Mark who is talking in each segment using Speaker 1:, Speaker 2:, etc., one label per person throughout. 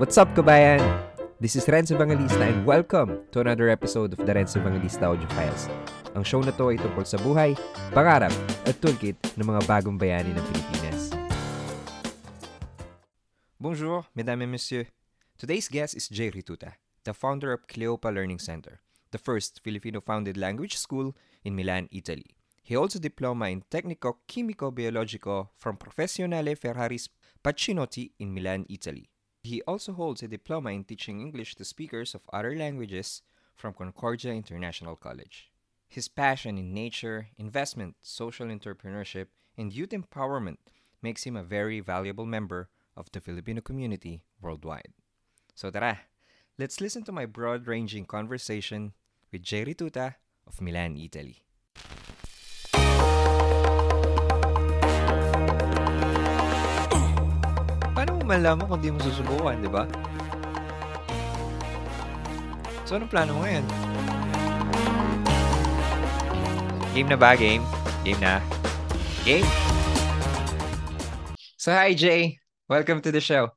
Speaker 1: What's up, kabayan? This is Renzo Evangelista and welcome to another episode of the Renzo Evangelista Audio Files. Ang show na to ay tungkol sa buhay, pangarap, at toolkit ng mga bagong bayani ng Pilipinas. Bonjour, mesdames et messieurs. Today's guest is Jay Rituta, the founder of Cleopa Learning Center, the first Filipino-founded language school in Milan, Italy. He holds a diploma in Tecnico Chimico Biologico from Professionale Ferraris Pacinotti in Milan, Italy. He also holds a diploma in teaching English to speakers of other languages from Concordia International College. His passion in nature, investment, social entrepreneurship, and youth empowerment makes him a very valuable member of the Filipino community worldwide. So tara, let's listen to my broad-ranging conversation with Jerry Tuta of Milan, Italy. Malaman kung di mo susubukan, di ba? So, anong plano mo ngayon? Game na ba? Game? Game na? Game? So, hi, Jay. Welcome to the show.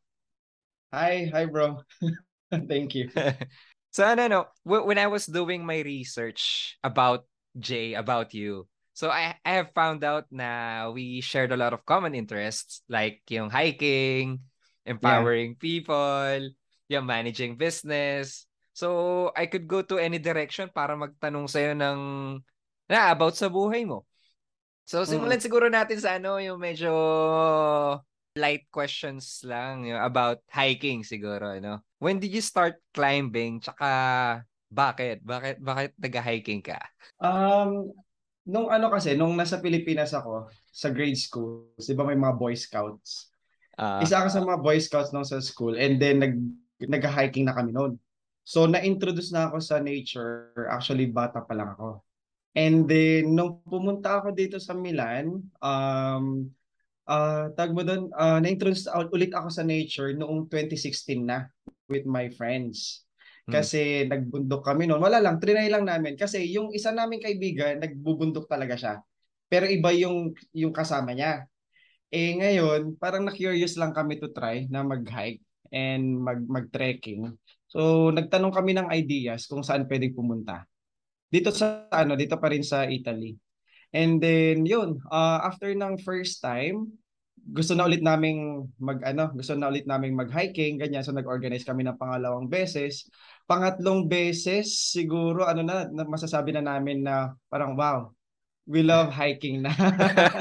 Speaker 2: Hi, hi, bro. Thank you.
Speaker 1: so, ano, no, when I was doing my research about Jay, about you, so I, I have found out na we shared a lot of common interests like yung hiking, empowering people, yung managing business. So, I could go to any direction para magtanong sa'yo ng na about sa buhay mo. So, simulan siguro natin sa ano, yung medyo light questions lang yung about hiking siguro, no? When did you start climbing? Tsaka bakit? Bakit bakit nag-hiking ka?
Speaker 2: Um, nung ano kasi, nung nasa Pilipinas ako, sa grade school, di ba may mga Boy Scouts?
Speaker 1: Ah,
Speaker 2: Isa ako sa mga Boy Scouts nung sa school and then nag nag-hiking na kami noon. So na-introduce na ako sa nature, actually bata pa lang ako. And then nung pumunta ako dito sa Milan, um ah tag mo doon, ah, na-introduce ulit ako sa nature noong 2016 na with my friends.
Speaker 1: Hmm.
Speaker 2: Kasi nagbundok kami noon. Wala lang, trinay lang namin kasi yung isa naming kaibigan nagbubundok talaga siya. Pero iba yung yung kasama niya. Eh ngayon, parang na-curious lang kami to try na mag-hike and mag mag-trekking. So nagtanong kami ng ideas kung saan pwedeng pumunta. Dito sa ano, dito pa rin sa Italy. And then yun, uh, after ng first time, gusto na ulit naming mag ano, gusto na ulit naming mag-hiking, ganyan. So nag-organize kami ng pangalawang beses. Pangatlong beses, siguro ano na, masasabi na namin na parang wow, we love hiking na.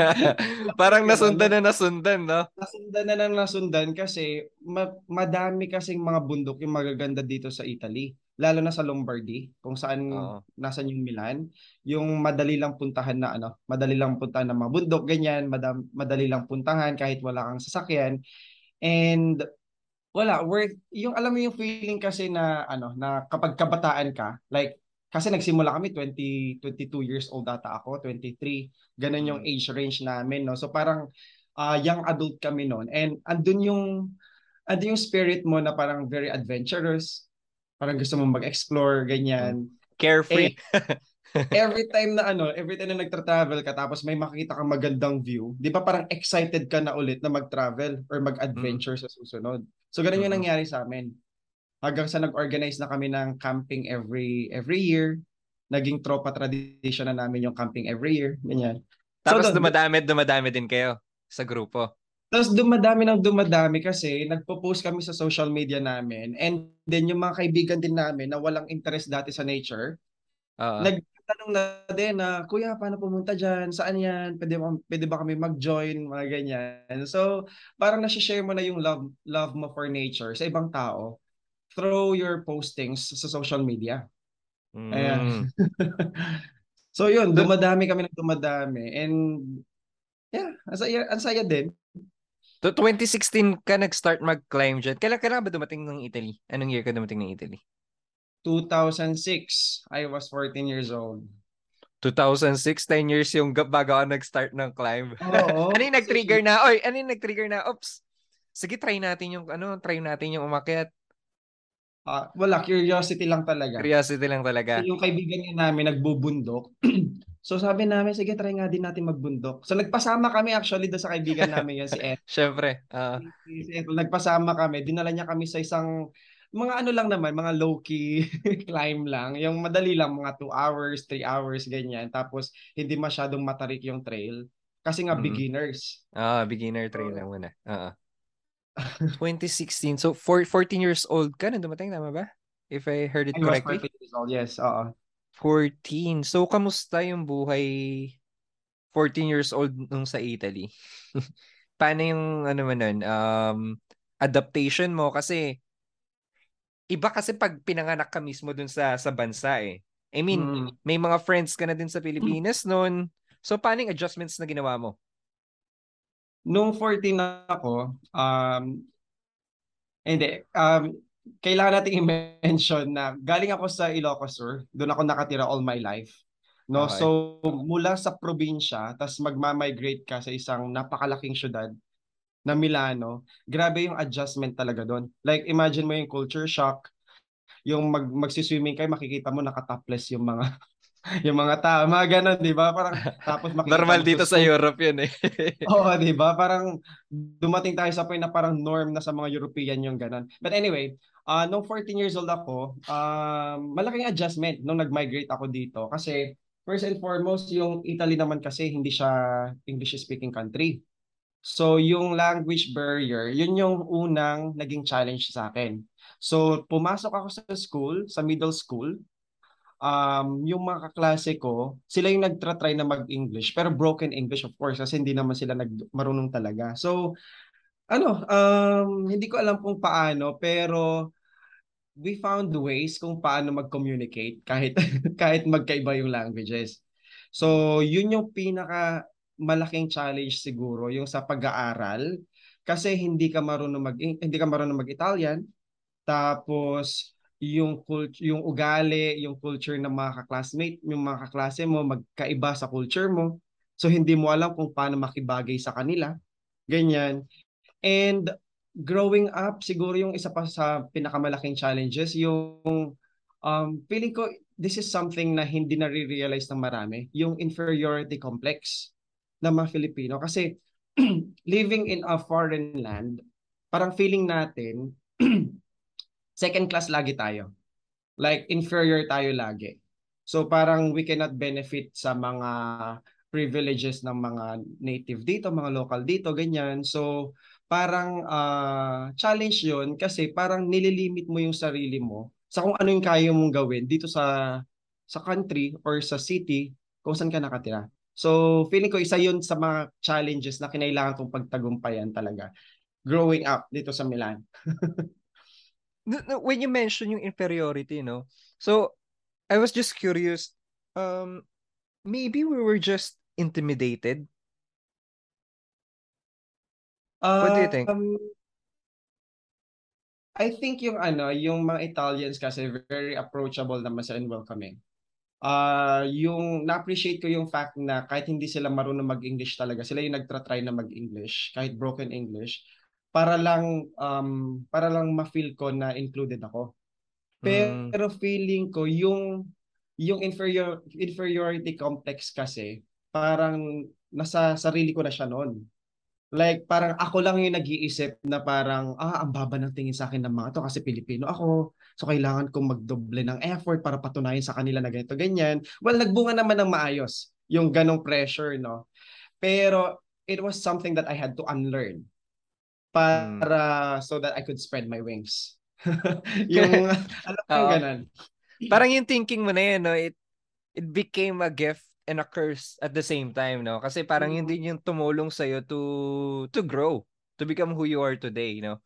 Speaker 1: Parang nasundan na nasundan, no?
Speaker 2: nasundan na ng nasundan kasi ma- madami kasing mga bundok yung magaganda dito sa Italy. Lalo na sa Lombardy, kung saan
Speaker 1: Oo.
Speaker 2: nasan yung Milan, yung madali lang puntahan na ano, madali lang puntahan ng mga bundok ganyan, madam, madali lang puntahan kahit wala kang sasakyan. And wala, worth yung alam mo yung feeling kasi na ano, na kapag kabataan ka, like kasi nagsimula kami 20 22 years old ata ako, 23. Ganun yung
Speaker 1: Mm.
Speaker 2: age range namin, no. So parang ah, young adult kami noon. And andun yung andun yung spirit mo na parang very adventurous. Parang gusto mo mag-explore, ganyan.
Speaker 1: Carefree.
Speaker 2: Every time na ano, every time na nagtra-travel ka tapos may makikita kang magandang view, 'di ba parang excited ka na ulit na mag-travel or mag-adventure sa susunod. So ganun yung
Speaker 1: Mhm.
Speaker 2: nangyari sa amin. Hanggang sa nag-organize na kami ng camping every every year. Naging tropa tradition na namin yung camping every year, ganyan.
Speaker 1: Tapos
Speaker 2: doon-
Speaker 1: dumadami, dumadami din kayo sa grupo.
Speaker 2: Tapos dumadami ng dumadami kasi nagpo-post kami sa social media namin and then yung mga kaibigan din namin na walang interest dati sa nature,
Speaker 1: Oo.
Speaker 2: nagtanong na din na, Kuya, paano pumunta dyan? Saan yan? Pwede ba, pwede ba kami mag-join? Mga ganyan. So, parang nasi-share mo na yung love, love mo for nature sa ibang tao through your postings sa social media.
Speaker 1: Mm.
Speaker 2: Ayan. so yun, dumadami kami ng dumadami and yeah, ang saya, ang saya din.
Speaker 1: To 2016 ka nag-start mag-climb dyan. Kailan ka na ba dumating ng Italy? Anong year ka dumating ng Italy?
Speaker 2: 2006, I was 14 years old.
Speaker 1: 2006, 10 years yung gap bago ako nag-start ng climb.
Speaker 2: Oo.
Speaker 1: ano yung nag-trigger na? Oy, ano yung nag-trigger na? Oops. Sige, try natin yung ano, try natin yung umakyat.
Speaker 2: Ah, wala, curiosity lang talaga.
Speaker 1: Curiosity lang talaga.
Speaker 2: Yung kaibigan niya namin nagbubundok. So sabi namin, sige, try nga din natin magbundok. So nagpasama kami actually doon sa kaibigan namin yan, si Ed.
Speaker 1: Syempre. Uh...
Speaker 2: Si, si Ed, nagpasama kami. Dinala niya kami sa isang, mga ano lang naman, mga low-key climb lang. Yung madali lang, mga 2 hours, 3 hours, ganyan. Tapos hindi masyadong matarik yung trail. Kasi nga, mm-hmm. beginners.
Speaker 1: Ah, beginner trail lang muna. Uh-huh. 2016. So, for, 14 years old ka na dumating, tama ba? If I heard it I correctly.
Speaker 2: Was 14 years old, yes. Oo.
Speaker 1: 14. So, kamusta yung buhay 14 years old nung sa Italy? Paano yung, ano man nun, um, adaptation mo? Kasi, iba kasi pag pinanganak ka mismo dun sa, sa bansa eh. I mean, mm. may mga friends ka na din sa Pilipinas noon. So, paano yung adjustments na ginawa mo?
Speaker 2: Nung 14 na ako, um, hindi, um, kailangan nating i-mention na galing ako sa Ilocos Sur, doon ako nakatira all my life. No, okay. so mula sa probinsya, tas magma-migrate ka sa isang napakalaking syudad na Milano, grabe yung adjustment talaga doon. Like imagine mo yung culture shock, yung mag magsiswimming kayo makikita mo nakatopless yung mga yung mga tao, mga ganun, di ba? Parang, tapos
Speaker 1: makikita Normal dito sa Europe yun eh.
Speaker 2: Oo, di ba? Parang dumating tayo sa point na parang norm na sa mga European yung ganun. But anyway, uh, nung 14 years old ako, uh, malaking adjustment nung nag-migrate ako dito. Kasi first and foremost, yung Italy naman kasi hindi siya English-speaking country. So yung language barrier, yun yung unang naging challenge sa akin. So pumasok ako sa school, sa middle school, um, yung mga kaklase ko, sila yung nagtra-try na mag-English, pero broken English of course kasi hindi naman sila nag marunong talaga. So, ano, um, hindi ko alam kung paano, pero we found ways kung paano mag-communicate kahit kahit magkaiba yung languages. So, yun yung pinaka malaking challenge siguro yung sa pag-aaral kasi hindi ka marunong mag hindi ka marunong mag-Italian tapos yung culture, yung ugali, yung culture ng mga ka-classmate, yung mga kaklase mo magkaiba sa culture mo. So hindi mo alam kung paano makibagay sa kanila. Ganyan. And growing up, siguro yung isa pa sa pinakamalaking challenges, yung um, feeling ko this is something na hindi na-realize ng marami, yung inferiority complex ng mga Filipino. Kasi living in a foreign land, parang feeling natin second class lagi tayo. Like inferior tayo lagi. So parang we cannot benefit sa mga privileges ng mga native dito, mga local dito, ganyan. So parang uh, challenge 'yon kasi parang nililimit mo yung sarili mo sa kung ano yung kaya mong gawin dito sa sa country or sa city kung saan ka nakatira. So feeling ko isa 'yon sa mga challenges na kinailangan kong pagtagumpayan talaga growing up dito sa Milan.
Speaker 1: when you mention yung inferiority, no? So, I was just curious, um, maybe we were just intimidated. What do you think? Um,
Speaker 2: I think yung ano, yung mga Italians kasi very approachable naman sila and welcoming. Uh, yung na-appreciate ko yung fact na kahit hindi sila marunong mag-English talaga, sila yung nagtra-try na mag-English, kahit broken English para lang um para lang ma-feel ko na included ako. Hmm. Pero mm. feeling ko yung yung inferior inferiority complex kasi parang nasa sarili ko na siya noon. Like parang ako lang yung nag-iisip na parang ah ang baba ng tingin sa akin ng mga to kasi Pilipino ako. So kailangan kong magdoble ng effort para patunayan sa kanila na ganito ganyan. Well, nagbunga naman ng maayos yung ganong pressure, no. Pero it was something that I had to unlearn para mm. so that I could spread my wings. yung alam mo ganun.
Speaker 1: Parang yung thinking mo na yun, no? It, it became a gift and a curse at the same time, no? Kasi parang mm. yun din yung tumulong sa'yo to to grow, to become who you are today, you know?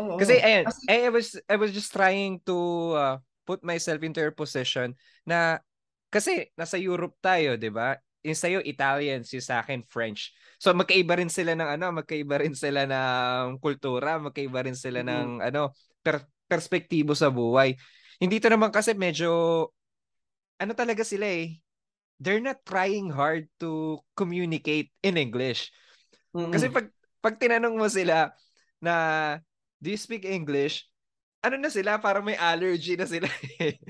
Speaker 1: Oh, Kasi oh. ayun. I was I was just trying to uh, put myself into your position na kasi nasa Europe tayo, 'di ba? Yung sa'yo Italian, yung sa akin French. So magkaiba rin sila ng ano, magkaiba rin sila ng kultura, magkaiba rin sila mm-hmm. ng ano, per- perspektibo sa buhay. Hindi to naman kasi medyo ano talaga sila eh. They're not trying hard to communicate in English. Mm-hmm. Kasi pag pag tinanong mo sila na do you speak English? Ano na sila? Parang may allergy na sila. Eh.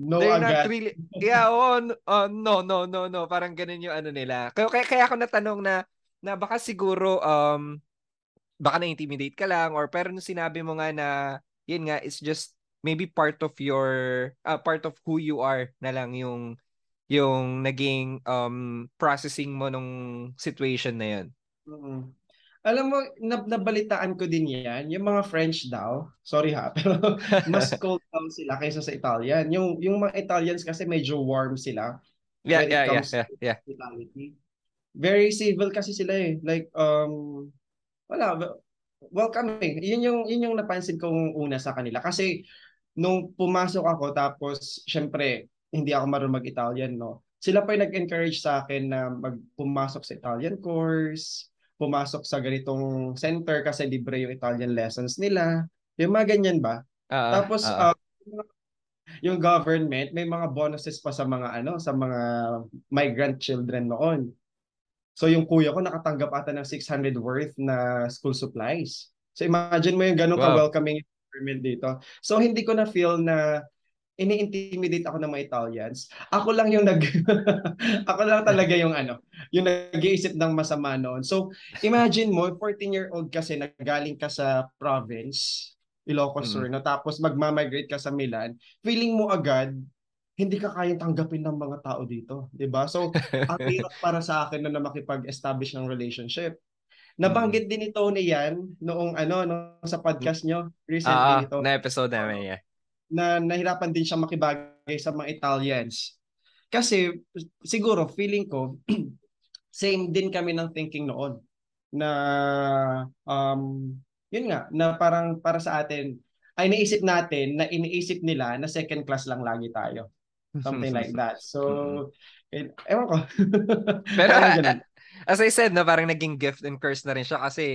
Speaker 2: No
Speaker 1: They're
Speaker 2: agad.
Speaker 1: not really, yeah, oh, n- oh, no, no, no, no, parang ganun yung ano nila. Kaya, kaya, kaya ako natanong na, na baka siguro, um, baka na-intimidate ka lang, or pero nung sinabi mo nga na, yun nga, it's just maybe part of your, uh, part of who you are na lang yung, yung naging um, processing mo nung situation na yun.
Speaker 2: Mm. Alam mo, nab- nabalitaan ko din yan. Yung mga French daw, sorry ha, pero mas cold daw sila kaysa sa Italian. Yung, yung mga Italians kasi medyo warm sila
Speaker 1: Yeah, yeah, yeah, yeah, yeah.
Speaker 2: hospitality. Very civil kasi sila eh. Like, um, wala, wel- welcoming. Yun yung, yun yung napansin kong una sa kanila. Kasi, nung pumasok ako, tapos, syempre, hindi ako marunong mag-Italian, no? Sila pa yung nag-encourage sa akin na magpumasok sa Italian course, pumasok sa ganitong center kasi libre yung Italian lessons nila. Yung mga ganyan ba?
Speaker 1: Ah,
Speaker 2: Tapos,
Speaker 1: ah,
Speaker 2: uh, yung government, may mga bonuses pa sa mga ano, sa mga migrant children noon. So yung kuya ko nakatanggap ata ng 600 worth na school supplies. So imagine mo yung ganun
Speaker 1: Wow.
Speaker 2: ka-welcoming government dito. So hindi ko na feel na ini-intimidate ako ng mga Italians. Ako lang yung nag ako lang talaga yung ano, yung nag-iisip ng masama noon. So imagine mo, 14-year-old kasi nagaling ka sa province, Ilocos
Speaker 1: Mm.
Speaker 2: Sur, no? tapos magmamigrate ka sa Milan, feeling mo agad hindi ka kayang tanggapin ng mga tao dito, 'di ba? So ang hirap para sa akin na, na makipag-establish ng relationship. Nabanggit din ni Tony yan noong ano no sa podcast nyo recently
Speaker 1: ah,
Speaker 2: nito
Speaker 1: na episode namin, yeah.
Speaker 2: Na nahirapan din siya makibagay sa mga Italians. Kasi siguro feeling ko same din kami ng thinking noon na um yun nga na parang para sa atin ay naisip natin na iniisip nila na second class lang lagi tayo. Something like that. So eh, ewan ko.
Speaker 1: Pero as I said, no, parang naging gift and curse na rin siya kasi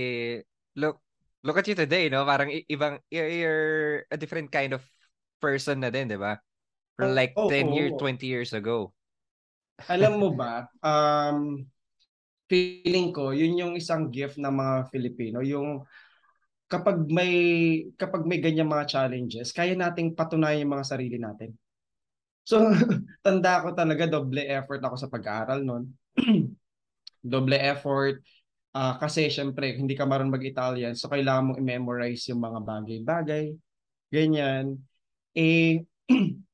Speaker 1: look look at you today, no? Parang ibang you're a different kind of person na din, 'di ba? From like
Speaker 2: Oo,
Speaker 1: 10 years,
Speaker 2: oo.
Speaker 1: 20 years ago.
Speaker 2: Alam mo ba, um, feeling ko, yun yung isang gift ng mga Filipino, yung kapag may kapag may ganyan mga challenges, kaya nating patunayan yung mga sarili natin. So, tanda ko talaga doble effort ako sa pag-aaral noon. doble effort ah, kasi syempre hindi ka marunong mag-Italian, so kailangan mong i-memorize yung mga bagay-bagay, ganyan. Eh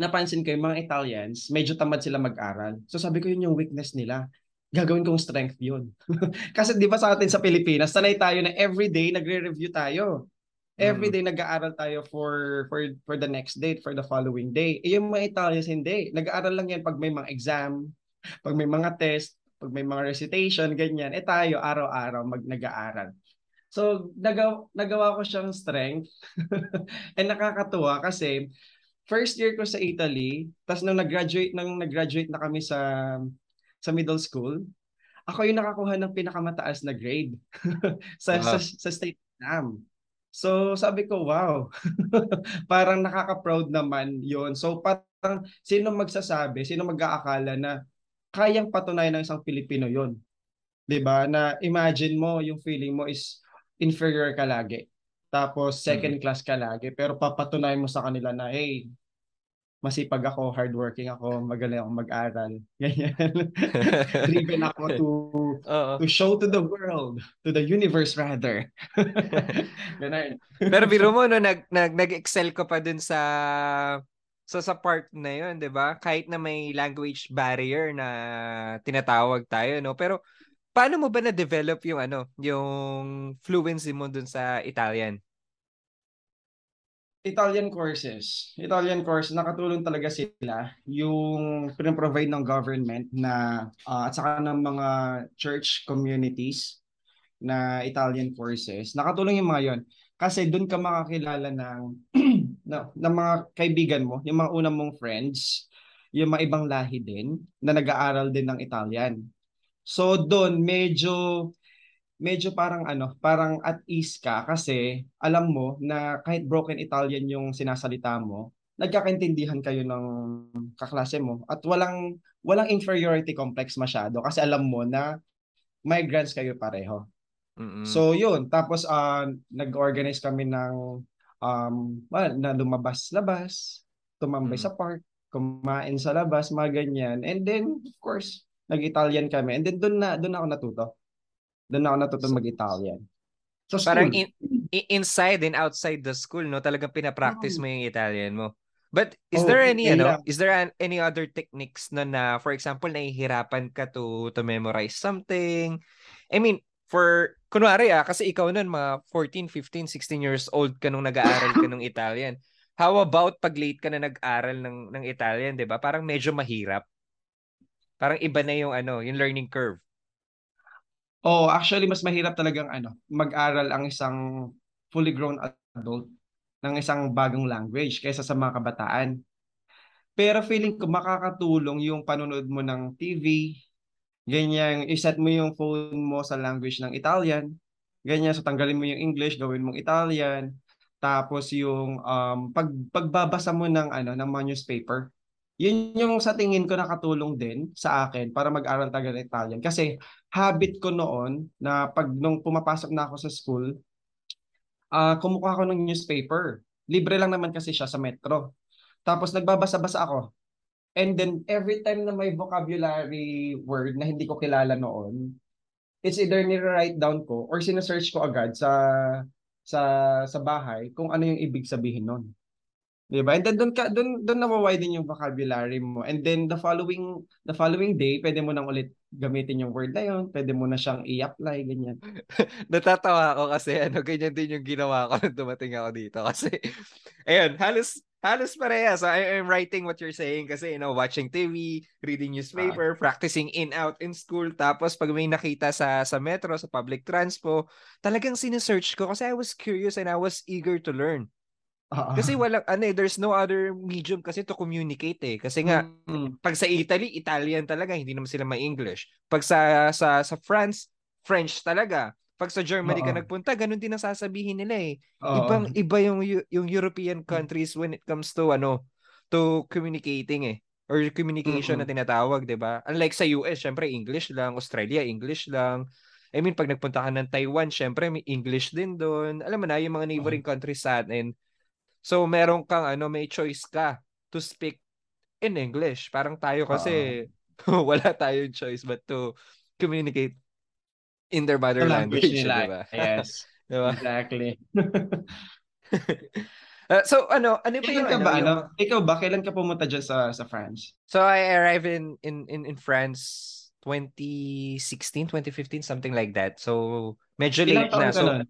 Speaker 2: napansin ko yung mga Italians, medyo tamad sila mag-aral. So sabi ko yun yung weakness nila. Gagawin kong strength yun. Kasi di ba sa atin sa Pilipinas, sanay tayo na everyday nagre-review tayo. Everyday nag-aaral tayo for for for the next date, for the following day. Eh, yung mga Italians hindi. Nag-aaral lang yan pag may mga exam, pag may mga test, pag may mga recitation, ganyan. Eh tayo araw-araw mag nag-aaral. So nagaw, nagawa ko siyang strength. And nakakatuwa kasi first year ko sa Italy, tapos nung nag-graduate nang nag-graduate na kami sa sa middle school, ako yung nakakuha ng pinakamataas na grade sa, sa
Speaker 1: Wow.
Speaker 2: sa state exam. So sabi ko, wow. parang nakaka-proud naman 'yon. So parang sino magsasabi, sino mag-aakala na kayang patunayan ng isang Pilipino 'yon. 'Di ba? Na imagine mo yung feeling mo is inferior ka lagi. Tapos second class ka lagi, pero papatunayan mo sa kanila na hey, masipag ako, hardworking ako, magaling ako mag-aral. Ganyan. Driven ako to to show to the world, to the universe rather. Ganun.
Speaker 1: Pero biro mo no nag, nag nag-excel ka pa dun sa sa sa part na 'yon, 'di ba? Kahit na may language barrier na tinatawag tayo, no? Pero paano mo ba na-develop yung ano, yung fluency mo dun sa Italian?
Speaker 2: Italian courses. Italian course, nakatulong talaga sila yung pinaprovide ng government na ah, at saka ng mga church communities na Italian courses. Nakatulong yung mga yon kasi doon ka makakilala ng na, ng mga kaibigan mo, yung mga unang mong friends, yung mga ibang lahi din na nag-aaral din ng Italian. So doon medyo medyo parang ano, parang at ease ka kasi alam mo na kahit broken Italian yung sinasalita mo, nagkakaintindihan kayo ng kaklase mo at walang walang inferiority complex masyado kasi alam mo na migrants kayo pareho.
Speaker 1: Mm-mm.
Speaker 2: So yun, tapos ah, nag-organize kami ng um well, na lumabas-labas. tumambay sa park, kumain sa labas, mga ganyan. And then, of course, nag-Italian kami. And then, doon na, doon ako natuto. Doon ako natuto mag-Italian.
Speaker 1: So, Parang in, inside and outside the school, no? Talagang pinapractice mo yung Italian mo. But is oh, there any yeah, ano, is there an, any other techniques na na for example nahihirapan ka to to memorize something? I mean, for kunwari ah kasi ikaw noon mga 14, 15, 16 years old ka nung nag-aaral ka ng Italian. How about pag late ka na nag-aral ng ng Italian, 'di ba? Parang medyo mahirap. Parang iba na yung ano, yung learning curve.
Speaker 2: Oh, actually mas mahirap talagang ano, mag-aral ang isang fully grown adult ng isang bagong language kaysa sa mga kabataan. Pero feeling ko makakatulong yung panonood mo ng TV, ganyan, iset mo yung phone mo sa language ng Italian, ganyan, so tanggalin mo yung English, gawin mong Italian, tapos yung um, pag, pagbabasa mo ng ano ng mga newspaper, yun yung sa tingin ko nakatulong din sa akin para mag-aral talaga ng Italian. Kasi habit ko noon na pag nung pumapasok na ako sa school, uh, kumukuha ako ng newspaper. Libre lang naman kasi siya sa metro. Tapos nagbabasa-basa ako. And then every time na may vocabulary word na hindi ko kilala noon, it's either ni-write down ko or sinesearch ko agad sa sa sa bahay kung ano yung ibig sabihin noon. 'Di ba? And then doon ka doon doon nawawiden yung vocabulary mo. And then the following the following day, pwede mo nang ulit gamitin yung word na yun, pwede mo na siyang i-apply ganyan.
Speaker 1: Natatawa ako kasi ano ganyan din yung ginawa ko nung dumating ako dito kasi ayun, halos halos parehas. So I am writing what you're saying kasi you know, watching TV, reading newspaper, uh, practicing in out in school, tapos pag may nakita sa sa metro, sa public transpo, talagang sinesearch ko kasi I was curious and I was eager to learn. Uh-huh. Kasi walang ano eh, there's no other medium kasi to communicate eh. Kasi nga mm-hmm. pag sa Italy, Italian talaga, hindi naman sila ma-English. Pag sa sa sa France, French talaga. Pag sa Germany Uh-oh. ka nagpunta, ganun din ang sasabihin nila eh. Uh-oh. Ibang iba yung yung European countries when it comes to ano, to communicating eh or communication mm-hmm. na tinatawag, 'di ba? Unlike sa US, syempre English lang, Australia English lang. I mean, pag nagpunta ka ng Taiwan, syempre may English din doon. Alam mo na, yung mga neighboring uh-huh. countries sa atin, So meron kang ano, may choice ka to speak in English. Parang tayo kasi uh, wala tayong choice but to communicate in their mother language, language nila. diba?
Speaker 2: Yes. diba? Exactly.
Speaker 1: uh, so ano, ano pa
Speaker 2: yung, ka ba, ano, yung... ikaw ba kailan ka pumunta diyan sa sa France?
Speaker 1: So I arrived in in in, in France 2016, 2015, something like that. So medyo late na. So nun?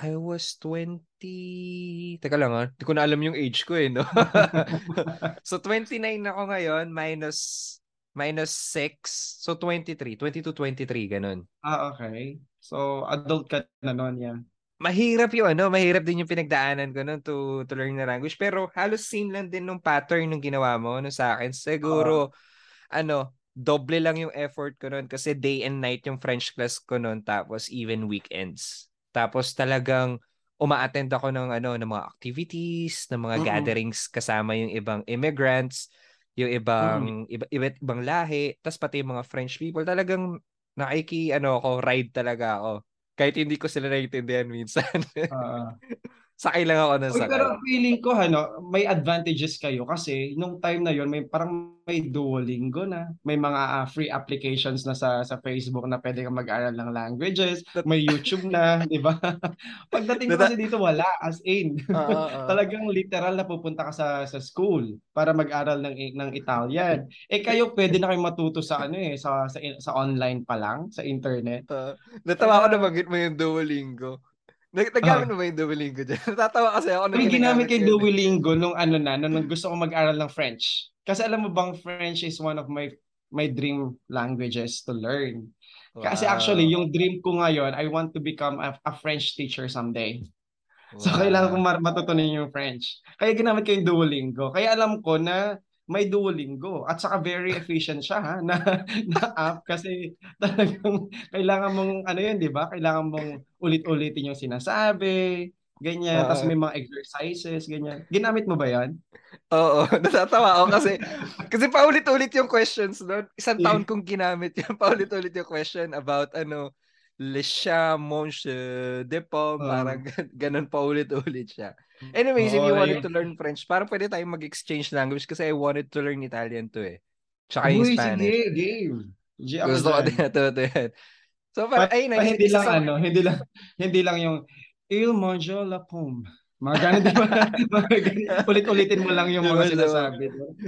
Speaker 1: I was 20... Teka lang ah, hindi ko na alam yung age ko eh, no? so 29 ako ngayon, minus minus 6. So 23, 22, 23, ganun.
Speaker 2: Ah, okay. So adult ka na noon, yeah.
Speaker 1: Mahirap yung ano, mahirap din yung pinagdaanan ko noon to, to learn the language. Pero halos same lang din nung pattern nung ginawa mo no, sa akin. Siguro, uh, ano, doble lang yung effort ko noon kasi day and night yung French class ko noon tapos even weekends. Tapos talagang uma-attend ako ng ano ng mga activities, ng mga mm-hmm. gatherings kasama yung ibang immigrants, yung ibang mm-hmm. iba, iba ibang lahi, tapos pati yung mga French people. Talagang nakiki ano ako, ride talaga ako. Kahit hindi ko sila naiintindihan minsan. uh, sakay lang ako ng sakay.
Speaker 2: Pero feeling ko ano, may advantages kayo kasi nung time na yon may parang may Duolingo na, may mga uh, free applications na sa sa Facebook na pwede kang mag-aral ng languages, may YouTube na, 'di ba? Pagdating ko kasi dito wala as in. Uh, uh, uh. Talagang literal na pupunta ka sa sa school para mag-aral ng ng Italian. Eh kayo pwede na kayong matuto sa ano eh sa sa, sa online pa lang, sa internet. Uh,
Speaker 1: natawa ko na mo yung Duolingo. Nagtagamit uh, mo ba yung Duolingo dyan? Natatawa kasi ako.
Speaker 2: May ginamit kay Duolingo nung ano na, nung gusto ko mag-aral ng French. Kasi alam mo bang French is one of my my dream languages to learn. Wow. Kasi actually, yung dream ko ngayon, I want to become a, a French teacher someday. Wow. So, kailangan kong matutunan yung French. Kaya ginamit ko yung Duolingo. Kaya alam ko na may Duolingo at saka very efficient siya ha na, na app kasi talagang kailangan mong ano yun 'di ba? Kailangan mong ulit-ulitin yung sinasabi, ganyan, uh, tapos may mga exercises, ganyan. Ginamit mo ba 'yan?
Speaker 1: Oo, natatawa ako kasi kasi paulit-ulit yung questions doon. Isang taon kong ginamit yung paulit-ulit yung question about ano Le chat, monsieur, de pomme, parang ganun pa ulit-ulit siya. Anyways, if you wanted to learn French, parang pwede tayong mag-exchange language kasi I wanted to learn Italian to eh. Tsaka yung
Speaker 2: Uy,
Speaker 1: Spanish.
Speaker 2: sige, game. G
Speaker 1: Gusto ko din natuto yan. So,
Speaker 2: Pa,
Speaker 1: parang, ayun,
Speaker 2: pa, hindi lang
Speaker 1: sa-
Speaker 2: ano, hindi lang hindi lang yung Il mange la pomme. Mga ganun, di ba? Ulit-ulitin mo lang yung mga
Speaker 1: Diba, diba?
Speaker 2: sinasabi.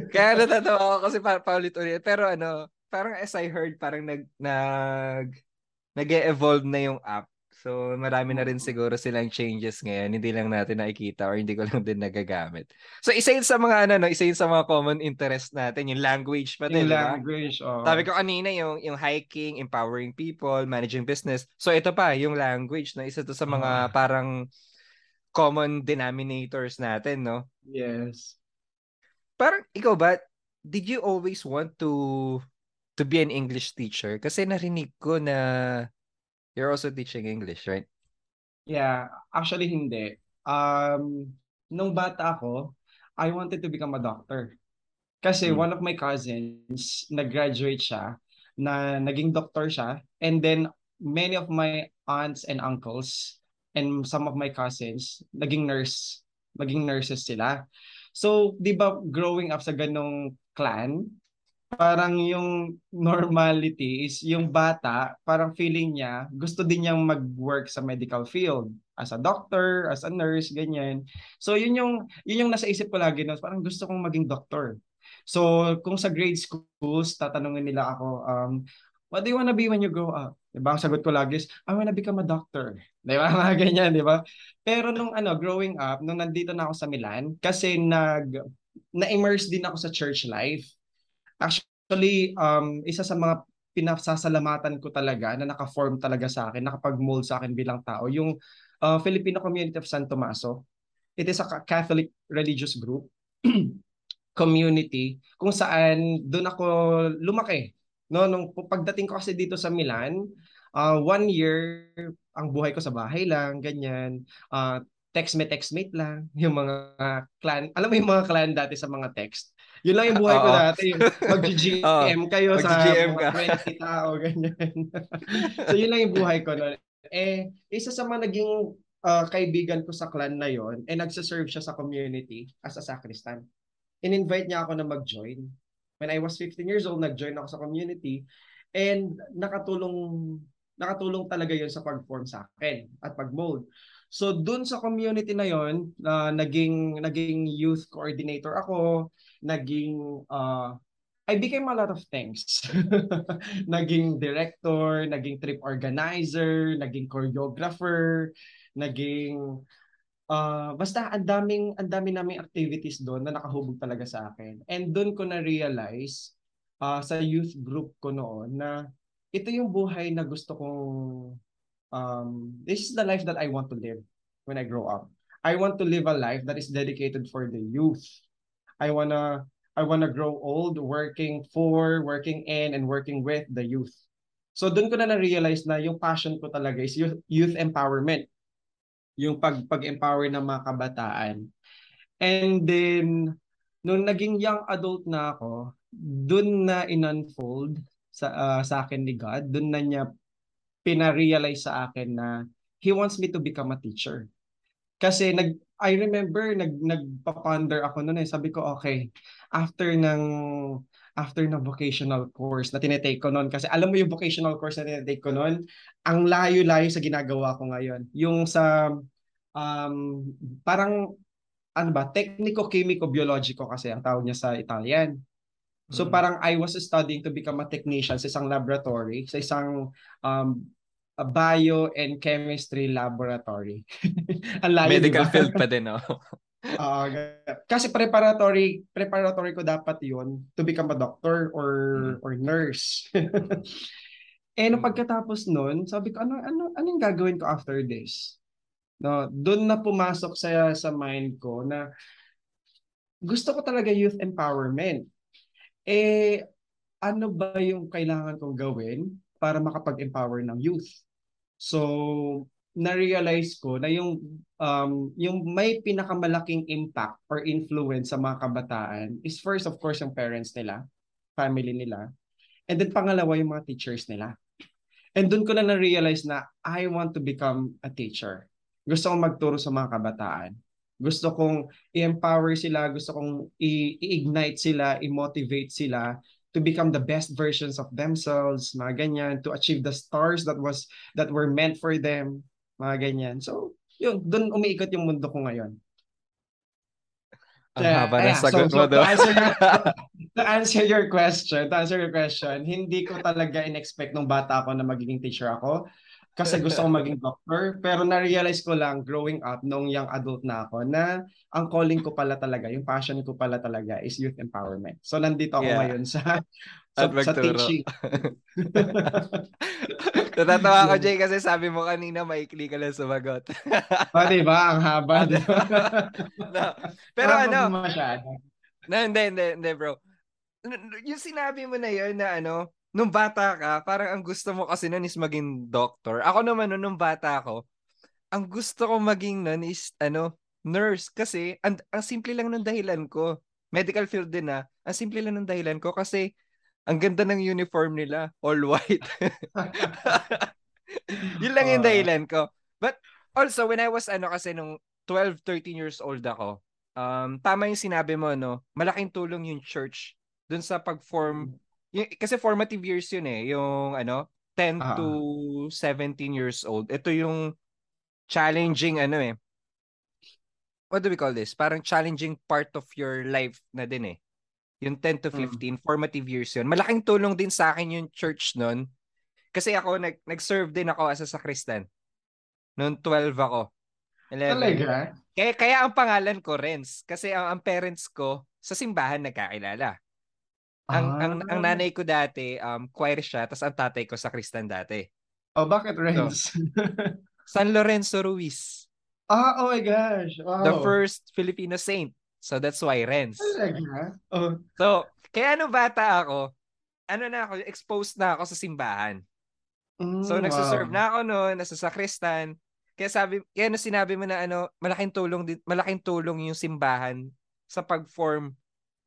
Speaker 1: Kaya natatawa ako kasi pa, paulit-ulit. Pero ano, parang as I heard, parang nag, nag, nag-evolve na yung app. So, marami na rin siguro silang changes ngayon. Hindi lang natin nakikita or hindi ko lang din nagagamit. So, isa yun sa mga, ano, no, isa yun sa mga common interest natin, yung language pa din,
Speaker 2: Yung language, oh.
Speaker 1: Sabi ko kanina yung yung hiking, empowering people, managing business. So ito pa, yung language na isa to sa mga
Speaker 2: Ah.
Speaker 1: parang common denominators natin, no?
Speaker 2: Yes.
Speaker 1: Parang ikaw ba, did you always want to to be an English teacher? Kasi narinig ko na you're also teaching English, right?
Speaker 2: Yeah, actually hindi. Um, nung bata ako, I wanted to become a doctor. Kasi
Speaker 1: Hmm.
Speaker 2: one of my cousins, nag-graduate siya, na naging doctor siya, and then many of my aunts and uncles and some of my cousins, naging nurse, naging nurses sila. So, di ba, growing up sa ganong clan, parang yung normality is yung bata, parang feeling niya, gusto din niyang mag-work sa medical field as a doctor, as a nurse, ganyan. So yun yung yun yung nasa isip ko lagi no, parang gusto kong maging doctor. So kung sa grade schools tatanungin nila ako um what do you wanna be when you grow up? 'Di ba? Ang sagot ko lagi is I wanna become a doctor. 'Di ba? Mga ganyan, 'di ba? Pero nung ano, growing up, nung nandito na ako sa Milan kasi nag na-immerse din ako sa church life. Actually, um, isa sa mga pinasasalamatan ko talaga na naka-form talaga sa akin, nakapag-mold sa akin bilang tao, yung uh, Filipino Community of San Tomaso. It is a Catholic religious group community kung saan doon ako lumaki. No, nung pagdating ko kasi dito sa Milan, uh, one year ang buhay ko sa bahay lang, ganyan. Uh, textmate textmate lang, yung mga clan. Alam mo yung mga clan dati sa mga text. Yun lang yung buhay ko dati, mag-GM kayo sa
Speaker 1: Mag-GM
Speaker 2: mga
Speaker 1: ka.
Speaker 2: 20 tao, ganyan. so yun lang yung buhay ko noon. Eh, isa sa mga naging uh, kaibigan ko sa clan na yon, eh nagsaserve siya sa community as a sacristan. In-invite niya ako na mag-join. When I was 15 years old, nag-join ako sa community and nakatulong nakatulong talaga yon sa pag-form sa akin at pag-mold. So dun sa community na yon, uh, naging naging youth coordinator ako, naging uh, I became a lot of things. naging director, naging trip organizer, naging choreographer, naging uh, basta ang daming ang dami naming activities doon na nakahubog talaga sa akin. And doon ko na realize uh, sa youth group ko noon na ito yung buhay na gusto kong um, this is the life that I want to live when I grow up. I want to live a life that is dedicated for the youth. I wanna I wanna grow old working for, working in, and working with the youth. So doon ko na na-realize na yung passion ko talaga is youth, youth empowerment. Yung pag, pag-empower ng mga kabataan. And then, nung naging young adult na ako, doon na in-unfold sa, uh, sa akin ni God. Doon na niya pina-realize sa akin na He wants me to become a teacher. Kasi nag I remember nag nagpa-ponder ako noon eh. Sabi ko, okay, after ng after ng vocational course na tinetake ko noon kasi alam mo yung vocational course na tinetake ko noon, ang layo-layo sa ginagawa ko ngayon. Yung sa um, parang ano ba, technico-chemico-biologico kasi ang tawag niya sa Italian. So
Speaker 1: Mm.
Speaker 2: parang I was studying to become a technician sa isang laboratory, sa isang um, bio and chemistry laboratory. Ang layo,
Speaker 1: Medical
Speaker 2: di ba?
Speaker 1: field pa din, oh.
Speaker 2: Ah, kasi preparatory preparatory ko dapat 'yon to become a doctor or
Speaker 1: Mm.
Speaker 2: or nurse. eh no pagkatapos noon, sabi ko ano ano anong gagawin ko after this? No, doon na pumasok sa sa mind ko na gusto ko talaga youth empowerment. Eh ano ba yung kailangan kong gawin para makapag-empower ng youth? So, na-realize ko na yung um, yung may pinakamalaking impact or influence sa mga kabataan is first of course yung parents nila, family nila, and then pangalawa yung mga teachers nila. And doon ko na na-realize na I want to become a teacher. Gusto kong magturo sa mga kabataan. Gusto kong i-empower sila, gusto kong i-ignite sila, i-motivate sila to become the best versions of themselves, mga ganyan, to achieve the stars that was that were meant for them, mga ganyan. So, yun, doon umiikot yung mundo ko ngayon.
Speaker 1: Ang haba ng sagot
Speaker 2: so,
Speaker 1: mo so,
Speaker 2: to, answer your, to answer your question, to answer your question, hindi ko talaga in-expect nung bata ako na magiging teacher ako kasi gusto kong maging doctor. Pero na-realize ko lang growing up nung young adult na ako na ang calling ko pala talaga, yung passion ko pala talaga is youth empowerment. So nandito ako yeah. ngayon sa sa, sa teaching.
Speaker 1: Natatawa ko, Jay, kasi sabi mo kanina maikli ka lang sumagot.
Speaker 2: oh, di ba? Ang haba.
Speaker 1: no. Pero ano? Masyado. No, hindi, hindi, hindi, bro. Yung sinabi mo na yun na ano, nung bata ka, parang ang gusto mo kasi nun is maging doctor. Ako naman nun, nung bata ako, ang gusto ko maging nun is, ano, nurse. Kasi, ang, ang simple lang ng dahilan ko. Medical field din na. Ang simple lang ng dahilan ko kasi, ang ganda ng uniform nila. All white. Yun lang yung dahilan ko. But, also, when I was, ano, kasi nung 12, 13 years old ako, um, tama yung sinabi mo, no? Malaking tulong yung church dun sa pag-form yung, kasi formative years yun eh, yung ano, 10 uh-huh. to 17 years old. Ito yung challenging ano eh. What do we call this? Parang challenging part of your life na din eh. Yung 10 to 15, mm. formative years yun. Malaking tulong din sa akin yung church nun. Kasi ako, nag, nag-serve din ako as a sacristan. Noon 12 ako.
Speaker 2: 11. Talaga?
Speaker 1: Kaya, kaya ang pangalan ko, Renz. Kasi ang, ang parents ko, sa simbahan nagkakilala. Ang, ah. ang, ang nanay ko dati, um, choir siya, tapos ang tatay ko sa Kristan dati.
Speaker 2: Oh, bakit Renz? So,
Speaker 1: San Lorenzo Ruiz.
Speaker 2: Ah, oh my gosh. Wow.
Speaker 1: The first Filipino saint. So that's why Renz.
Speaker 2: Talaga? Oh.
Speaker 1: So, kaya ano bata ako, ano na ako, exposed na ako sa simbahan. Mm, so, nagsaserve wow. na ako noon, nasa sakristan. Kaya sabi, kaya ano sinabi mo na ano, malaking tulong din, malaking tulong yung simbahan sa pag-form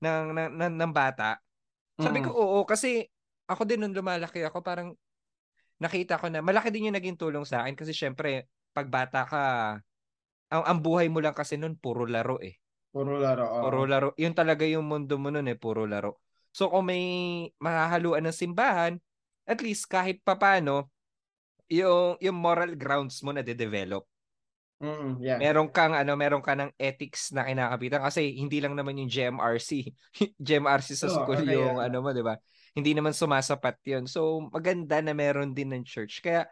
Speaker 1: ng, ng, ng, ng bata sabi ko, oo, kasi ako din nung lumalaki ako, parang nakita ko na malaki din yung naging tulong sa akin kasi syempre, pag bata ka, ang, ang buhay mo lang kasi noon puro laro eh.
Speaker 2: Puro laro. Oh.
Speaker 1: Puro laro. Yun talaga yung mundo mo noon eh, puro laro. So kung may mahahaluan ng simbahan, at least kahit papano, yung yung moral grounds mo na de-develop.
Speaker 2: Mm, yeah.
Speaker 1: Meron kang ano, meron ka ng ethics na kinakapitan kasi hindi lang naman yung GMRC. GMRC sa school oh, okay, yung yeah. ano mo, 'di ba? Hindi naman sumasapat 'yon. So maganda na meron din ng church. Kaya